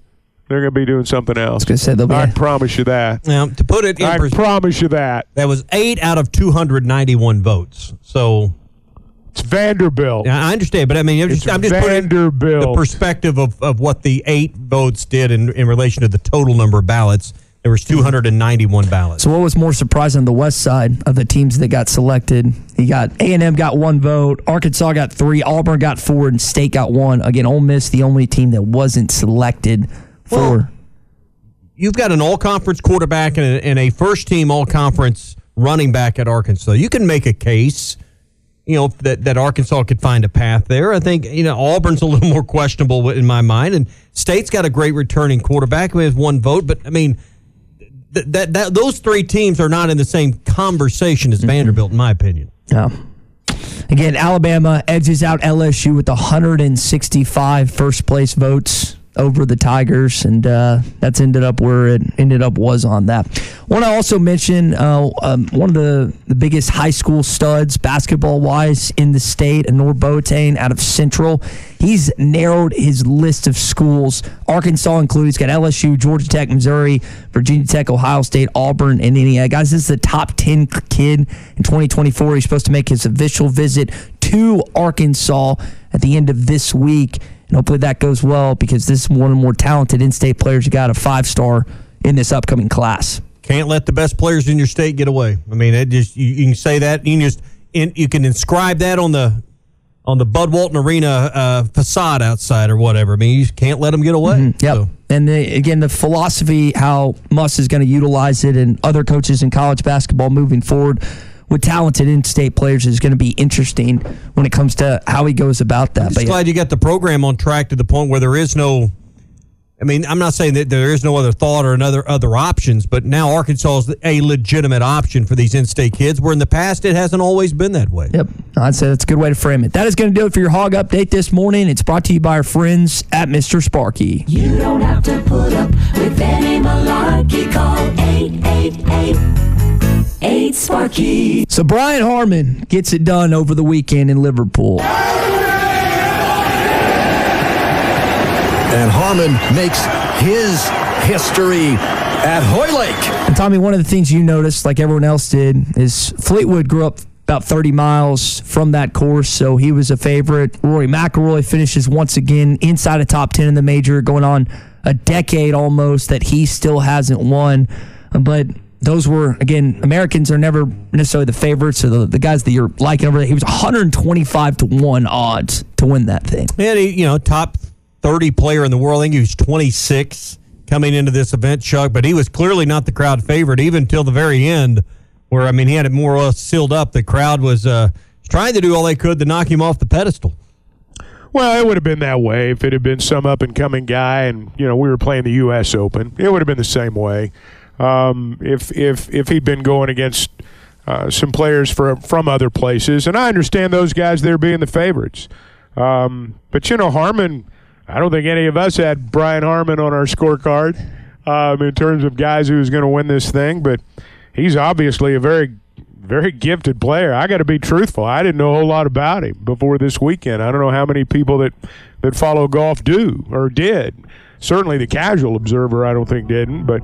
they're going to be doing something else. I say be I promise you that. Now, to put it in I pers- promise you that. that was eight out of 291 votes. So It's Vanderbilt. Yeah, I understand, but I mean, I'm just, I'm just putting Vanderbilt. the perspective of, of what the eight votes did in, in relation to the total number of ballots. There was 291 ballots. So what was more surprising on the west side of the teams that got selected? You got A and M got one vote, Arkansas got three, Auburn got four, and State got one. Again, Ole Miss the only team that wasn't selected for. You've got an all-conference quarterback and a, and a first-team all-conference running back at Arkansas. You can make a case, you know, that, that Arkansas could find a path there. I think you know Auburn's a little more questionable in my mind, and State's got a great returning quarterback who has one vote. But I mean, th- that that those three teams are not in the same conversation as mm-hmm. Vanderbilt, in my opinion. Yeah. Again, Alabama edges out LSU with 165 first place votes over the Tigers, and uh, that's ended up where it ended up was on that. Want to also mention uh, um, one of the, the biggest high school studs basketball wise in the state, Annor Boateng out of Central. He's narrowed his list of schools. Arkansas included. Got LSU, Georgia Tech, Missouri, Virginia Tech, Ohio State, Auburn, and Indiana. Guys, this is the top 10 kid in 2024. He's supposed to make his official visit to Arkansas at the end of this week. And hopefully that goes well because this is one of the more talented in state players you got a five star in this upcoming class. Can't let the best players in your state get away. I mean, it just you, you can say that. You can just in, you can inscribe that on the on the Bud Walton Arena uh, facade outside or whatever. I mean, you can't let them get away. Mhm, Yep. And the, again, the philosophy, how Muss is going to utilize it, and other coaches in college basketball moving forward with talented in-state players is going to be interesting when it comes to how he goes about that. I'm but just yeah. glad you got the program on track to the point where there is no. I mean, I'm not saying that there is no other thought or another other options, but now Arkansas is a legitimate option for these in-state kids. Where in the past it hasn't always been that way. Yep, I'd say that's a good way to frame it. That is going to do it for your hog update this morning. It's brought to you by our friends at Mr. Sparky. You don't have to put up with any malarkey. Call 888 Sparky. So Brian Harman gets it done over the weekend in Liverpool. And Harman makes his history at Hoylake. And Tommy, one of the things you noticed, like everyone else did, is Fleetwood grew up about 30 miles from that course, so he was a favorite. Rory McIlroy finishes once again inside a top 10 in the major, going on a decade almost that he still hasn't won. But those were, again, Americans are never necessarily the favorites or the, the guys that you're liking over there. He was 125 to 1 odds to win that thing. And he, you know, top 30 player in the world. I think he was 26 coming into this event, Chuck, but he was clearly not the crowd favorite even till the very end, where, I mean, he had it more or less sealed up. The crowd was uh, trying to do all they could to knock him off the pedestal. Well, it would have been that way if it had been some up and coming guy, and you know we were playing the U.S. Open. It would have been the same way. Um, if if if he'd been going against uh, some players for, from other places, and I understand those guys there being the favorites. Um, but you know Harman, I don't think any of us had Brian Harman on our scorecard um, in terms of guys who was going to win this thing. But he's obviously a very very gifted player. I got to be truthful. I didn't know a whole lot about him before this weekend. I don't know how many people that that follow golf do or did. Certainly, the casual observer, I don't think didn't. But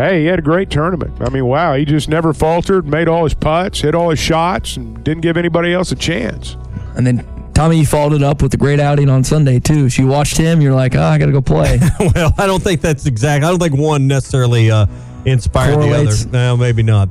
hey, he had a great tournament. I mean, wow, he just never faltered, made all his putts, hit all his shots, and didn't give anybody else a chance. And then Tommy, you followed it up with a great outing on Sunday too. So you watched him, you're like, oh, I got to go play. well, I don't think that's exact. I don't think one necessarily uh, inspired Correlates. the other. No, maybe not.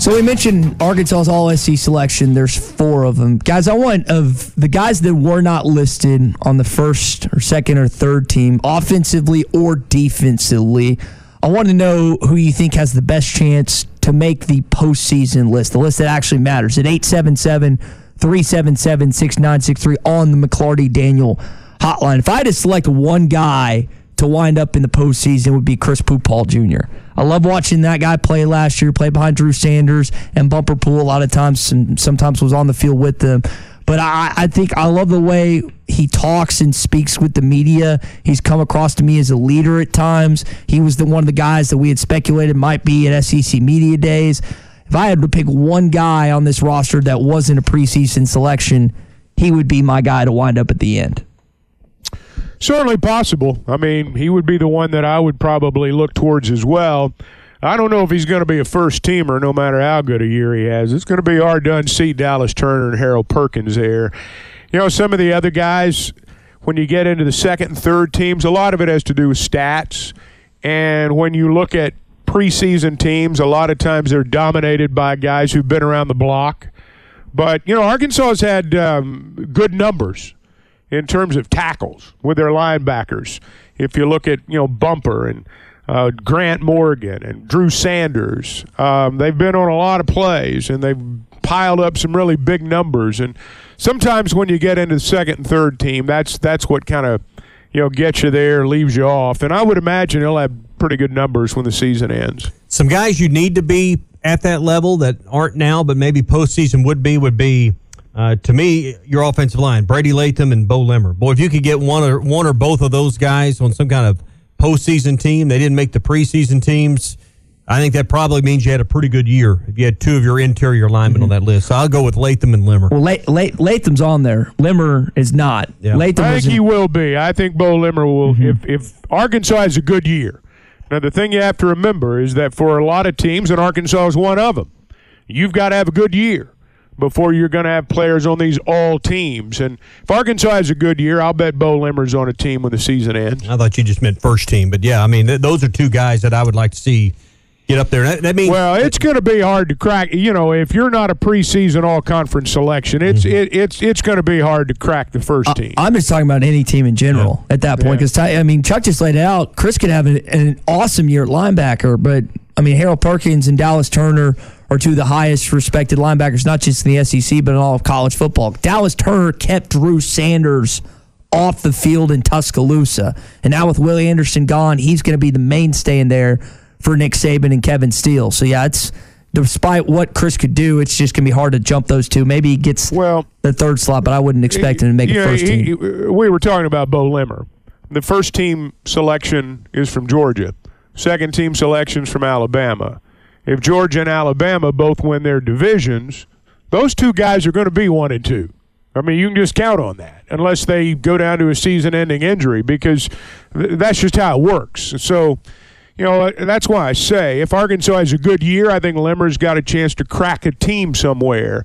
So we mentioned Arkansas's All SC selection. There's four of them, guys. I want of the guys that were not listed on the first or second or third team, offensively or defensively. I want to know who you think has the best chance to make the postseason list, the list that actually matters. At 877 377 6963 on the McLarty Daniel hotline. If I had to select one guy to wind up in the postseason, would be Chris Paul Jr. I love watching that guy play last year, play behind Drew Sanders and Bumper Pool a lot of times, and sometimes was on the field with them. But I, I think I love the way he talks and speaks with the media. He's come across to me as a leader at times. He was the one of the guys that we had speculated might be at SEC Media Days. If I had to pick one guy on this roster that wasn't a preseason selection, he would be my guy to wind up at the end. Certainly possible. I mean, he would be the one that I would probably look towards as well. I don't know if he's going to be a first teamer, no matter how good a year he has. It's going to be our done seat Dallas Turner and Harold Perkins there. You know, some of the other guys, when you get into the second and third teams, a lot of it has to do with stats. And when you look at preseason teams, a lot of times they're dominated by guys who've been around the block. But, you know, Arkansas has had um, good numbers in terms of tackles with their linebackers. If you look at, you know, Bumper and uh, Grant Morgan and Drew Sanders. Um, they've been on a lot of plays and they've piled up some really big numbers. And sometimes when you get into the second and third team, that's that's what kind of you know gets you there, leaves you off. And I would imagine he'll have pretty good numbers when the season ends. Some guys you need to be at that level that aren't now, but maybe postseason would be would be. Uh, to me, your offensive line, Brady Latham and Bo Limmer. Boy, if you could get one or one or both of those guys on some kind of postseason team. They didn't make the preseason teams. I think that probably means you had a pretty good year if you had two of your interior linemen mm-hmm. on that list. So I'll go with Latham and Limmer. Well, La- La- Latham's on there. Limmer is not. Yeah. Latham I think he will be. I think Bo Limmer will. Mm-hmm. If, if Arkansas has a good year. Now, the thing you have to remember is that for a lot of teams, and Arkansas is one of them, you've got to have a good year before you're going to have players on these all teams. And if Arkansas has a good year, I'll bet Bo Limmer's on a team when the season ends. I thought you just meant first team, but yeah, I mean th- those are two guys that I would like to see get up there. That, that means well, it's going to be hard to crack. You know, if you're not a preseason all conference selection, it's mm-hmm. it, it's it's going to be hard to crack the first team. I, am just talking about any team in general yeah. at that point because yeah. I mean Chuck just laid it out. Chris could have an, an awesome year at linebacker, but I mean Harold Perkins and Dallas Turner are two of the highest respected linebackers, not just in the SEC, but in all of college football. Dallas Turner kept Drew Sanders off the field in Tuscaloosa. And now with Willie Anderson gone, he's going to be the mainstay in there for Nick Saban and Kevin Steele. So, yeah, it's despite what Chris could do, it's just going to be hard to jump those two. Maybe he gets well, the third slot, but I wouldn't expect him to make it first team. He, we were talking about Bo Limmer. The first team selection is from Georgia. Second team selections from Alabama if Georgia and Alabama both win their divisions, those two guys are going to be one and two. I mean, you can just count on that unless they go down to a season ending injury because th- that's just how it works. So, you know, that's why I say if Arkansas has a good year, I think Limmer's got a chance to crack a team somewhere.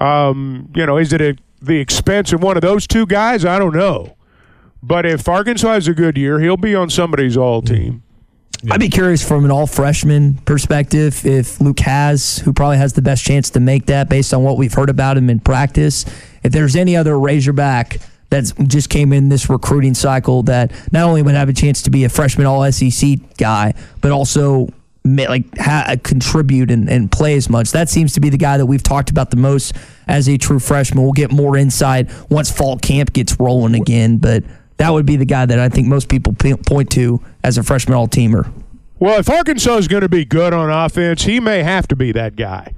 Um, you know, is it at the expense of one of those two guys? I don't know. But if Arkansas has a good year, he'll be on somebody's all team. Yeah. I'd be curious from an all freshman perspective if Luke Hasz, who probably has the best chance to make that based on what we've heard about him in practice, if there's any other Razorback that just came in this recruiting cycle that not only would have a chance to be a freshman all SEC guy, but also like ha- contribute and, and play as much. That seems to be the guy that we've talked about the most as a true freshman. We'll get more insight once fall camp gets rolling again, but that would be the guy that I think most people point to as a freshman all teamer. Well, if Arkansas is going to be good on offense, he may have to be that guy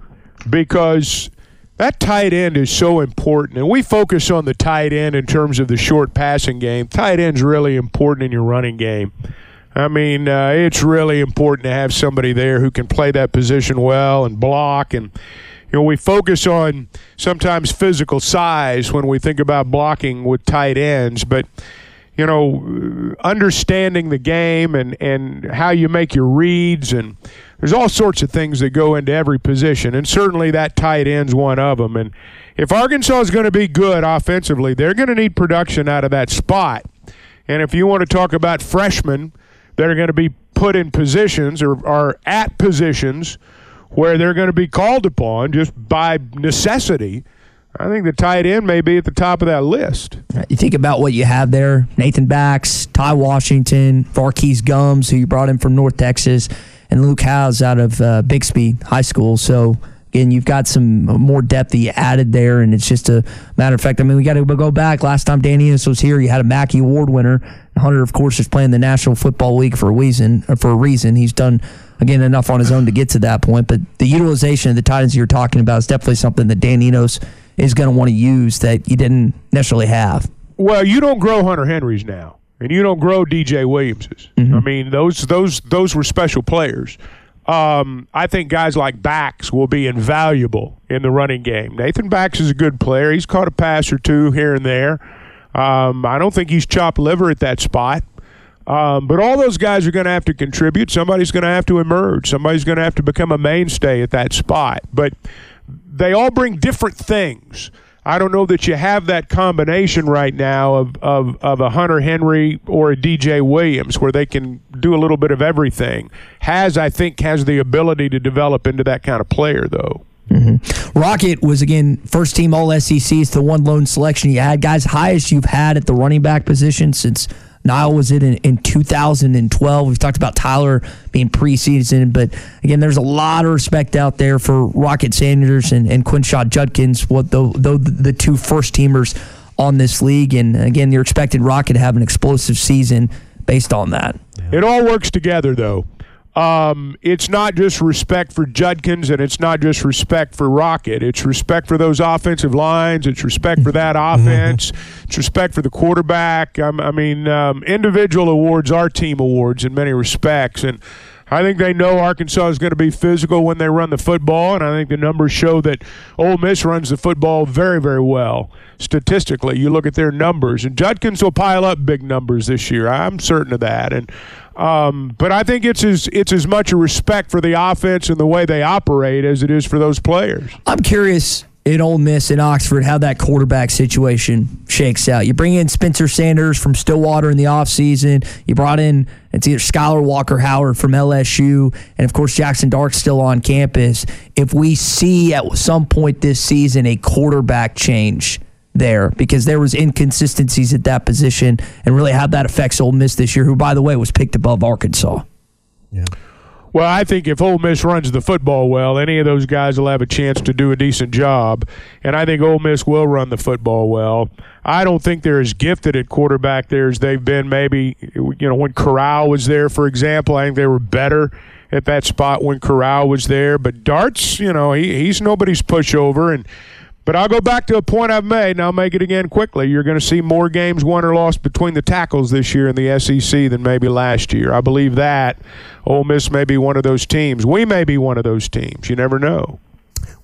because that tight end is so important. And we focus on the tight end in terms of the short passing game. Tight end's really important in your running game. I mean, uh, it's really important to have somebody there who can play that position well and block. And, you know, we focus on sometimes physical size when we think about blocking with tight ends, but you know, understanding the game and, and how you make your reads. And there's all sorts of things that go into every position. And certainly that tight end's one of them. And if Arkansas is going to be good offensively, they're going to need production out of that spot. And if you want to talk about freshmen that are going to be put in positions or are at positions where they're going to be called upon just by necessity I think the tight end may be at the top of that list. You think about what you have there Nathan Bax, Ty Washington, Var'Keyes Gums, who you brought in from North Texas, and Luke Hasz out of uh, Bixby High School. So, again, you've got some more depth you added there, and it's just a matter of fact. I mean, we got to go back. Last time Dan Enos was here, you had a Mackey Award winner. Hunter, of course, is playing the National Football League for a reason. For a reason, he's done again enough on his own to get to that point. But the utilization of the tight ends you're talking about is definitely something that Dan Enos – is going to want to use that you didn't necessarily have. Well, you don't grow Hunter Henrys now, and you don't grow DJ Williamses. Mm-hmm. I mean, those those those were special players. Um, I think guys like Bax will be invaluable in the running game. Nathan Bax is a good player. He's caught a pass or two here and there. Um, I don't think he's chopped liver at that spot. Um, but all those guys are going to have to contribute. Somebody's going to have to emerge. Somebody's going to have to become a mainstay at that spot. But they all bring different things. I don't know that you have that combination right now of, of, of a Hunter Henry or a DJ Williams where they can do a little bit of everything. Has, I think, has the ability to develop into that kind of player, though. Mm-hmm. Rocket was again first team All SEC. It's the one lone selection you had, guys. Highest you've had at the running back position since Knile was it in, in 2012. We've talked about Tyler being preseason, but again, there's a lot of respect out there for Rocket Sanders and, and Quinshon Judkins, what the, the, the two first teamers on this league. And again, you're expecting Rocket to have an explosive season based on that. It all works together, though. Um, it's not just respect for Judkins and it's not just respect for Rocket. It's respect for those offensive lines. It's respect for that offense. It's respect for the quarterback. Um, I mean, um, individual awards are team awards in many respects. And I think they know Arkansas is going to be physical when they run the football, and I think the numbers show that Ole Miss runs the football very, very well statistically. You look at their numbers, and Judkins will pile up big numbers this year. I'm certain of that, and um, but I think it's as it's as much a respect for the offense and the way they operate as it is for those players. I'm curious in Ole Miss in Oxford how that quarterback situation shakes out. You bring in Spencer Sanders from Stillwater in the offseason. You brought in it's either Skylar Walker Howard from LSU, and of course Jaxson Dart's still on campus. If we see at some point this season a quarterback change there because there was inconsistencies at that position and really how that affects Ole Miss this year, who by the way was picked above Arkansas. Yeah. Well, I think if Ole Miss runs the football well, any of those guys will have a chance to do a decent job. And I think Ole Miss will run the football well. I don't think they're as gifted at quarterback there as they've been maybe, you know, when Corral was there, for example. I think they were better at that spot when Corral was there. But Dart's, you know, he, he's nobody's pushover. And but I'll go back to a point I've made, and I'll make it again quickly. You're going to see more games won or lost between the tackles this year in the SEC than maybe last year. I believe that. Ole Miss may be one of those teams. We may be one of those teams. You never know.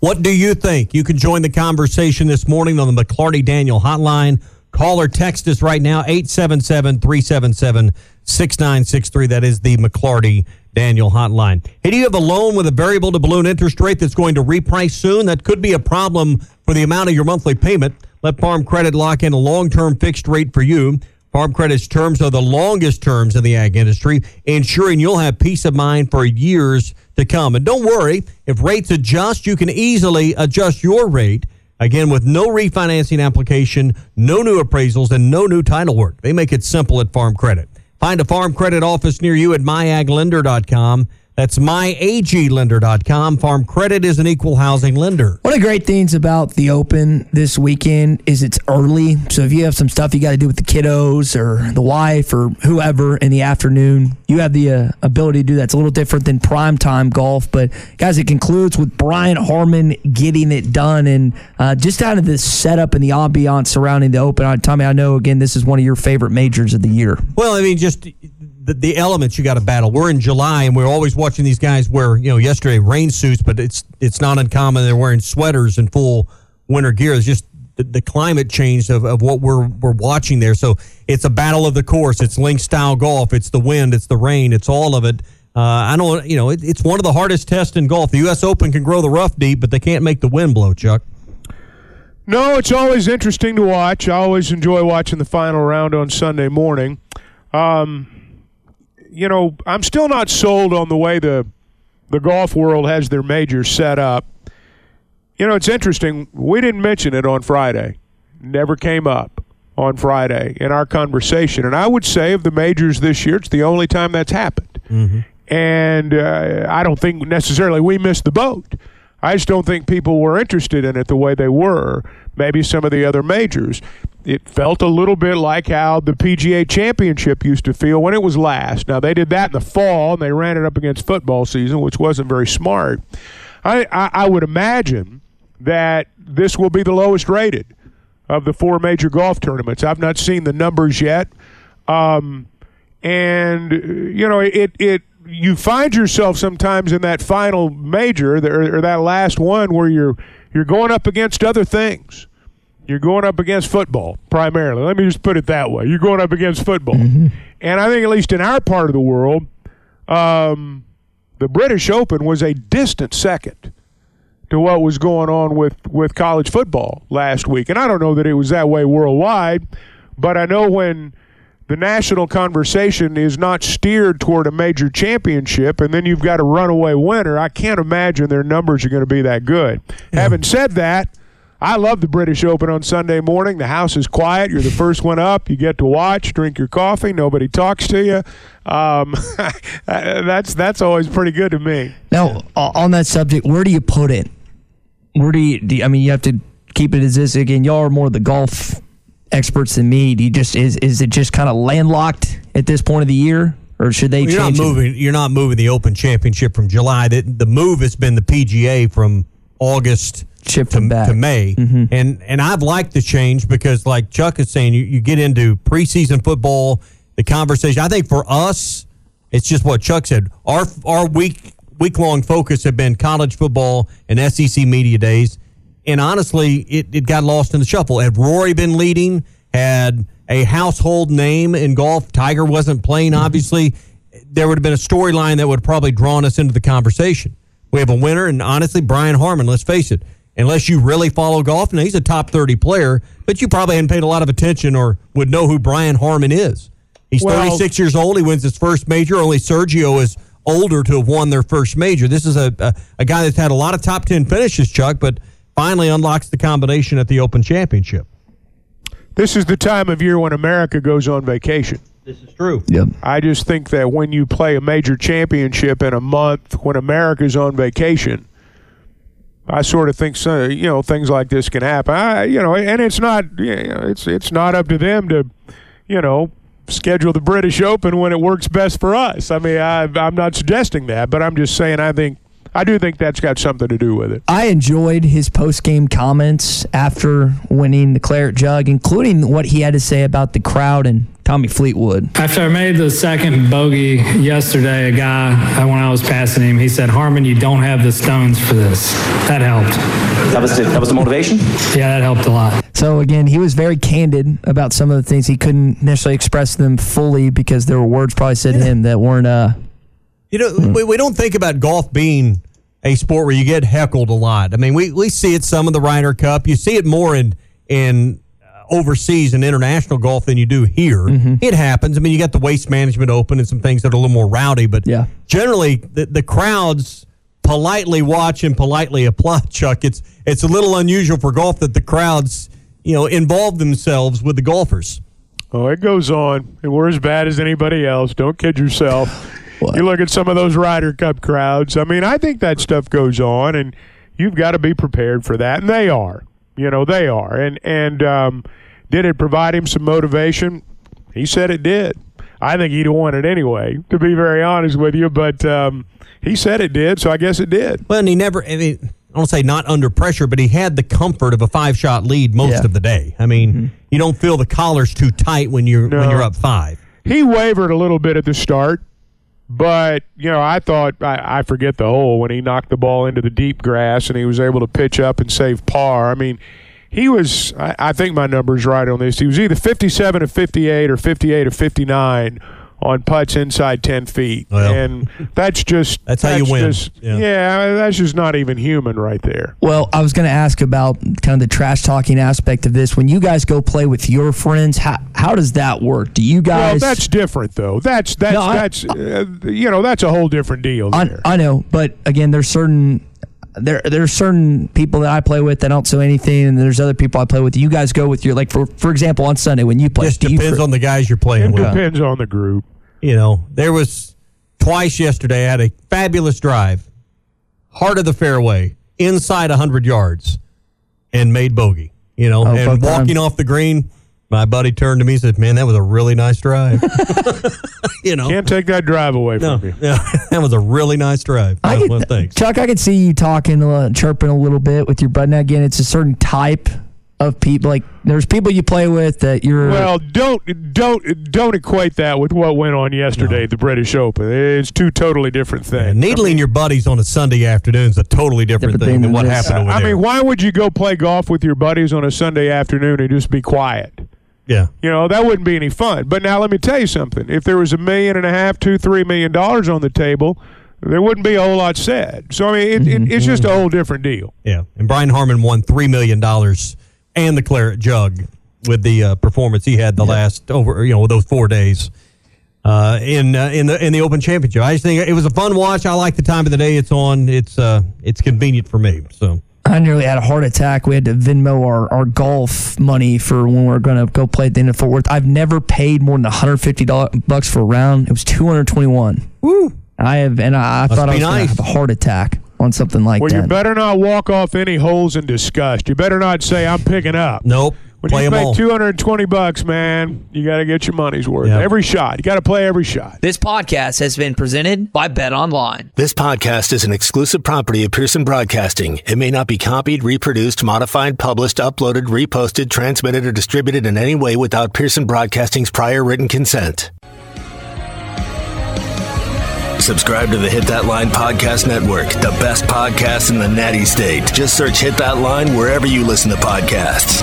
What do you think? You can join the conversation this morning on the McLarty Daniel hotline. Call or text us right now, 877 377 6963. That is the McLarty Daniel hotline. Hey, do you have a loan with a variable to balloon interest rate that's going to reprice soon? That could be a problem for the amount of your monthly payment. Let Farm Credit lock in a long term fixed rate for you. Farm Credit's terms are the longest terms in the ag industry, ensuring you'll have peace of mind for years to come. And don't worry, if rates adjust, you can easily adjust your rate. Again, with no refinancing application, no new appraisals, and no new title work. They make it simple at Farm Credit. Find a Farm Credit office near you at myaglender.com. That's myaglender.com. Farm Credit is an equal housing lender. One of the great things about the Open this weekend is it's early. So if you have some stuff you got to do with the kiddos or the wife or whoever in the afternoon, you have the uh, ability to do that. It's a little different than prime time golf. But guys, it concludes with Brian Harman getting it done and uh, just out of the setup and the ambiance surrounding the Open. Tommy, I know again this is one of your favorite majors of the year. Well, I mean, just the, the elements you got to battle. We're in July, and we're always watching these guys wear, you know, yesterday rain suits, but it's it's not uncommon they're wearing sweaters and full winter gear. It's just the, the climate change of, of what we're we're watching there. So it's a battle of the course. It's link style golf. It's the wind. It's the rain. It's all of it. Uh, I don't, you know, it, it's one of the hardest tests in golf. The U.S. Open can grow the rough deep, but they can't make the wind blow, Chuck. No, it's always interesting to watch. I always enjoy watching the final round on Sunday morning. Um, you know, I'm still not sold on the way the the golf world has their majors set up. You know, it's interesting. We didn't mention it on Friday. Never came up on Friday in our conversation. And I would say of the majors this year, it's the only time that's happened. Mm-hmm. And uh, I don't think necessarily we missed the boat. I just don't think people were interested in it the way they were. Maybe some of the other majors. It felt a little bit like how the PGA Championship used to feel when it was last. Now they did that in the fall and they ran it up against football season, which wasn't very smart. I, I, I would imagine that this will be the lowest rated of the four major golf tournaments. I've not seen the numbers yet, um, and you know it it you find yourself sometimes in that final major or, or, that last one where you're you're going up against other things. You're going up against football primarily. Let me just put it that way. You're going up against football, mm-hmm. and I think at least in our part of the world, um, the British Open was a distant second to what was going on with with college football last week. And I don't know that it was that way worldwide, but I know when the national conversation is not steered toward a major championship, and then you've got a runaway winner. I can't imagine their numbers are going to be that good. Yeah. Having said that, I love the British Open on Sunday morning. The house is quiet. You're the first one up. You get to watch, drink your coffee. Nobody talks to you. Um, that's that's always pretty good to me. Now, on that subject, where do you put it? Where do you, do you- I mean, you have to keep it as this again. Y'all are more the golf experts than me. Do you just is is it just kind of landlocked at this point of the year, or should they Well, you're not change? it? moving. You're not moving the Open Championship from July. The, the move has been the PGA from August to, to May, and and I've liked the change because, like Chuck is saying, you, you get into preseason football, the conversation. I think for us, it's just what Chuck said. Our our week week long focus have been college football and SEC media days, and honestly, it, it got lost in the shuffle. Had Rory been leading, had a household name in golf, Tiger wasn't playing, obviously, there would have been a storyline that would have probably drawn us into the conversation. We have a winner, and honestly, Brian Harman, let's face it, unless you really follow golf, now he's a top 30 player, but you probably hadn't paid a lot of attention or would know who Brian Harman is. He's Well- 36 years old. He wins his first major. Only Sergio is older to have won their first major. This is a, a, a guy that's had a lot of top 10 finishes, Chuck, but finally unlocks the combination at the Open Championship. This is the time of year when America goes on vacation. This is true. Yep. I just think that when you play a major championship in a month when America's on vacation, I sort of think so, you know things like this can happen. I, you know, and it's not you know, it's it's not up to them to, you know, schedule the British Open when it works best for us. I mean, I, I'm not suggesting that, but I'm just saying I think I do think that's got something to do with it. I enjoyed his post game comments after winning the Claret Jug, including what he had to say about the crowd and Tommy Fleetwood. After I made the second bogey yesterday, a guy, uh, when I was passing him, he said, Harman, you don't have the stones for this. That helped. That was the, that was the motivation. Yeah, that helped a lot. So again, he was very candid about some of the things he couldn't necessarily express them fully because there were words probably said to him that weren't uh You know, we, we don't think about golf being a sport where you get heckled a lot. I mean, we, we see it some in the Ryder Cup. You see it more in in uh, overseas and international golf than you do here. It happens. I mean, you got the waste management open and some things that are a little more rowdy, but yeah. generally the, the crowds politely watch and politely applaud. Chuck, it's it's a little unusual for golf that the crowds you know involve themselves with the golfers. Oh, it goes on, and we're as bad as anybody else. Don't kid yourself. You look at some of those Ryder Cup crowds. I mean, I think that stuff goes on, and you've got to be prepared for that, and they are. You know, they are. And and um, did it provide him some motivation? He said it did. I think he'd won it anyway, to be very honest with you. But um, he said it did, so I guess it did. Well, and he never, I mean, I don't say not under pressure, but he had the comfort of a five shot lead most Yeah. of the day. I mean, you don't feel the collars too tight when you're when you're up five. He wavered a little bit at the start, but you know, I thought I, I forget the hole when he knocked the ball into the deep grass and he was able to pitch up and save par. I mean, he was. I, I think my number's right on this. He was either fifty-seven or fifty-eight or fifty-eight or fifty-nine on putts inside ten feet, Well, and that's just that's how you win. just- Yeah. yeah, that's just not even human right there. Well, I was going to ask about kind of the trash talking aspect of this. When you guys go play with your friends, how how does that work? Do you guys. Well, that's different though. That's that's No, I- that's uh, you know that's a whole different deal. I. I know, but again, there's certain there there's certain people that I play with that don't say anything, and there's other people I play with. You guys go with your like for for example on Sunday when you play. Just depends fr- on the guys you're playing It with. depends on the group. You know, there was twice yesterday. I had a fabulous drive, heart of the fairway, inside 100 yards, and made bogey. You know, Oh, and both walking off the green, my buddy turned to me and said, "Man, that was a really nice drive." you know, Can't take that drive away no, from you. yeah, that was a really nice drive. I Well, could, well, thanks. Chuck, I could see you talking, uh, chirping a little bit with your bud. Now, again, it's a certain type of people. Like there's people you play with that you're. Well, don't don't don't equate that with what went on yesterday at the British Open. It's two totally different things. Needling your buddies on a Sunday afternoon is a totally different, Different thing, thing than than what this. happened over I there. mean, why would you go play golf with your buddies on a Sunday afternoon and just be quiet? Yeah, You know that wouldn't be any fun. But now let me tell you something: if there was a million and a half, two, three million dollars on the table, there wouldn't be a whole lot said. So I mean, it, it, it's just a whole different deal. yeah. And Brian Harman won three million dollars and the claret jug with the uh, performance he had the last over you know those four days uh, in uh, in the in the Open Championship. I just think it was a fun watch. I like the time of the day it's on. It's uh it's convenient for me. So I nearly had a heart attack. We had to Venmo our, our golf money for when we are going to go play at the end of Fort Worth. I've never paid more than 150 bucks for a round. It was 221. Woo! I have, and I, I thought I be was going to have a heart attack on something like Well, that. you better not walk off any holes in disgust. You better not say I'm picking up. Nope. When Play you 'em make all. 220 bucks, man, you got to get your money's worth. Every shot. You got to play every shot. This podcast has been presented by BetOnline. This podcast is an exclusive property of Pearson Broadcasting. It may not be copied, reproduced, modified, published, uploaded, reposted, transmitted, or distributed in any way without Pearson Broadcasting's prior written consent. Subscribe to the Hit That Line Podcast Network, the best podcast in the natty state. Just search Hit That Line wherever you listen to podcasts.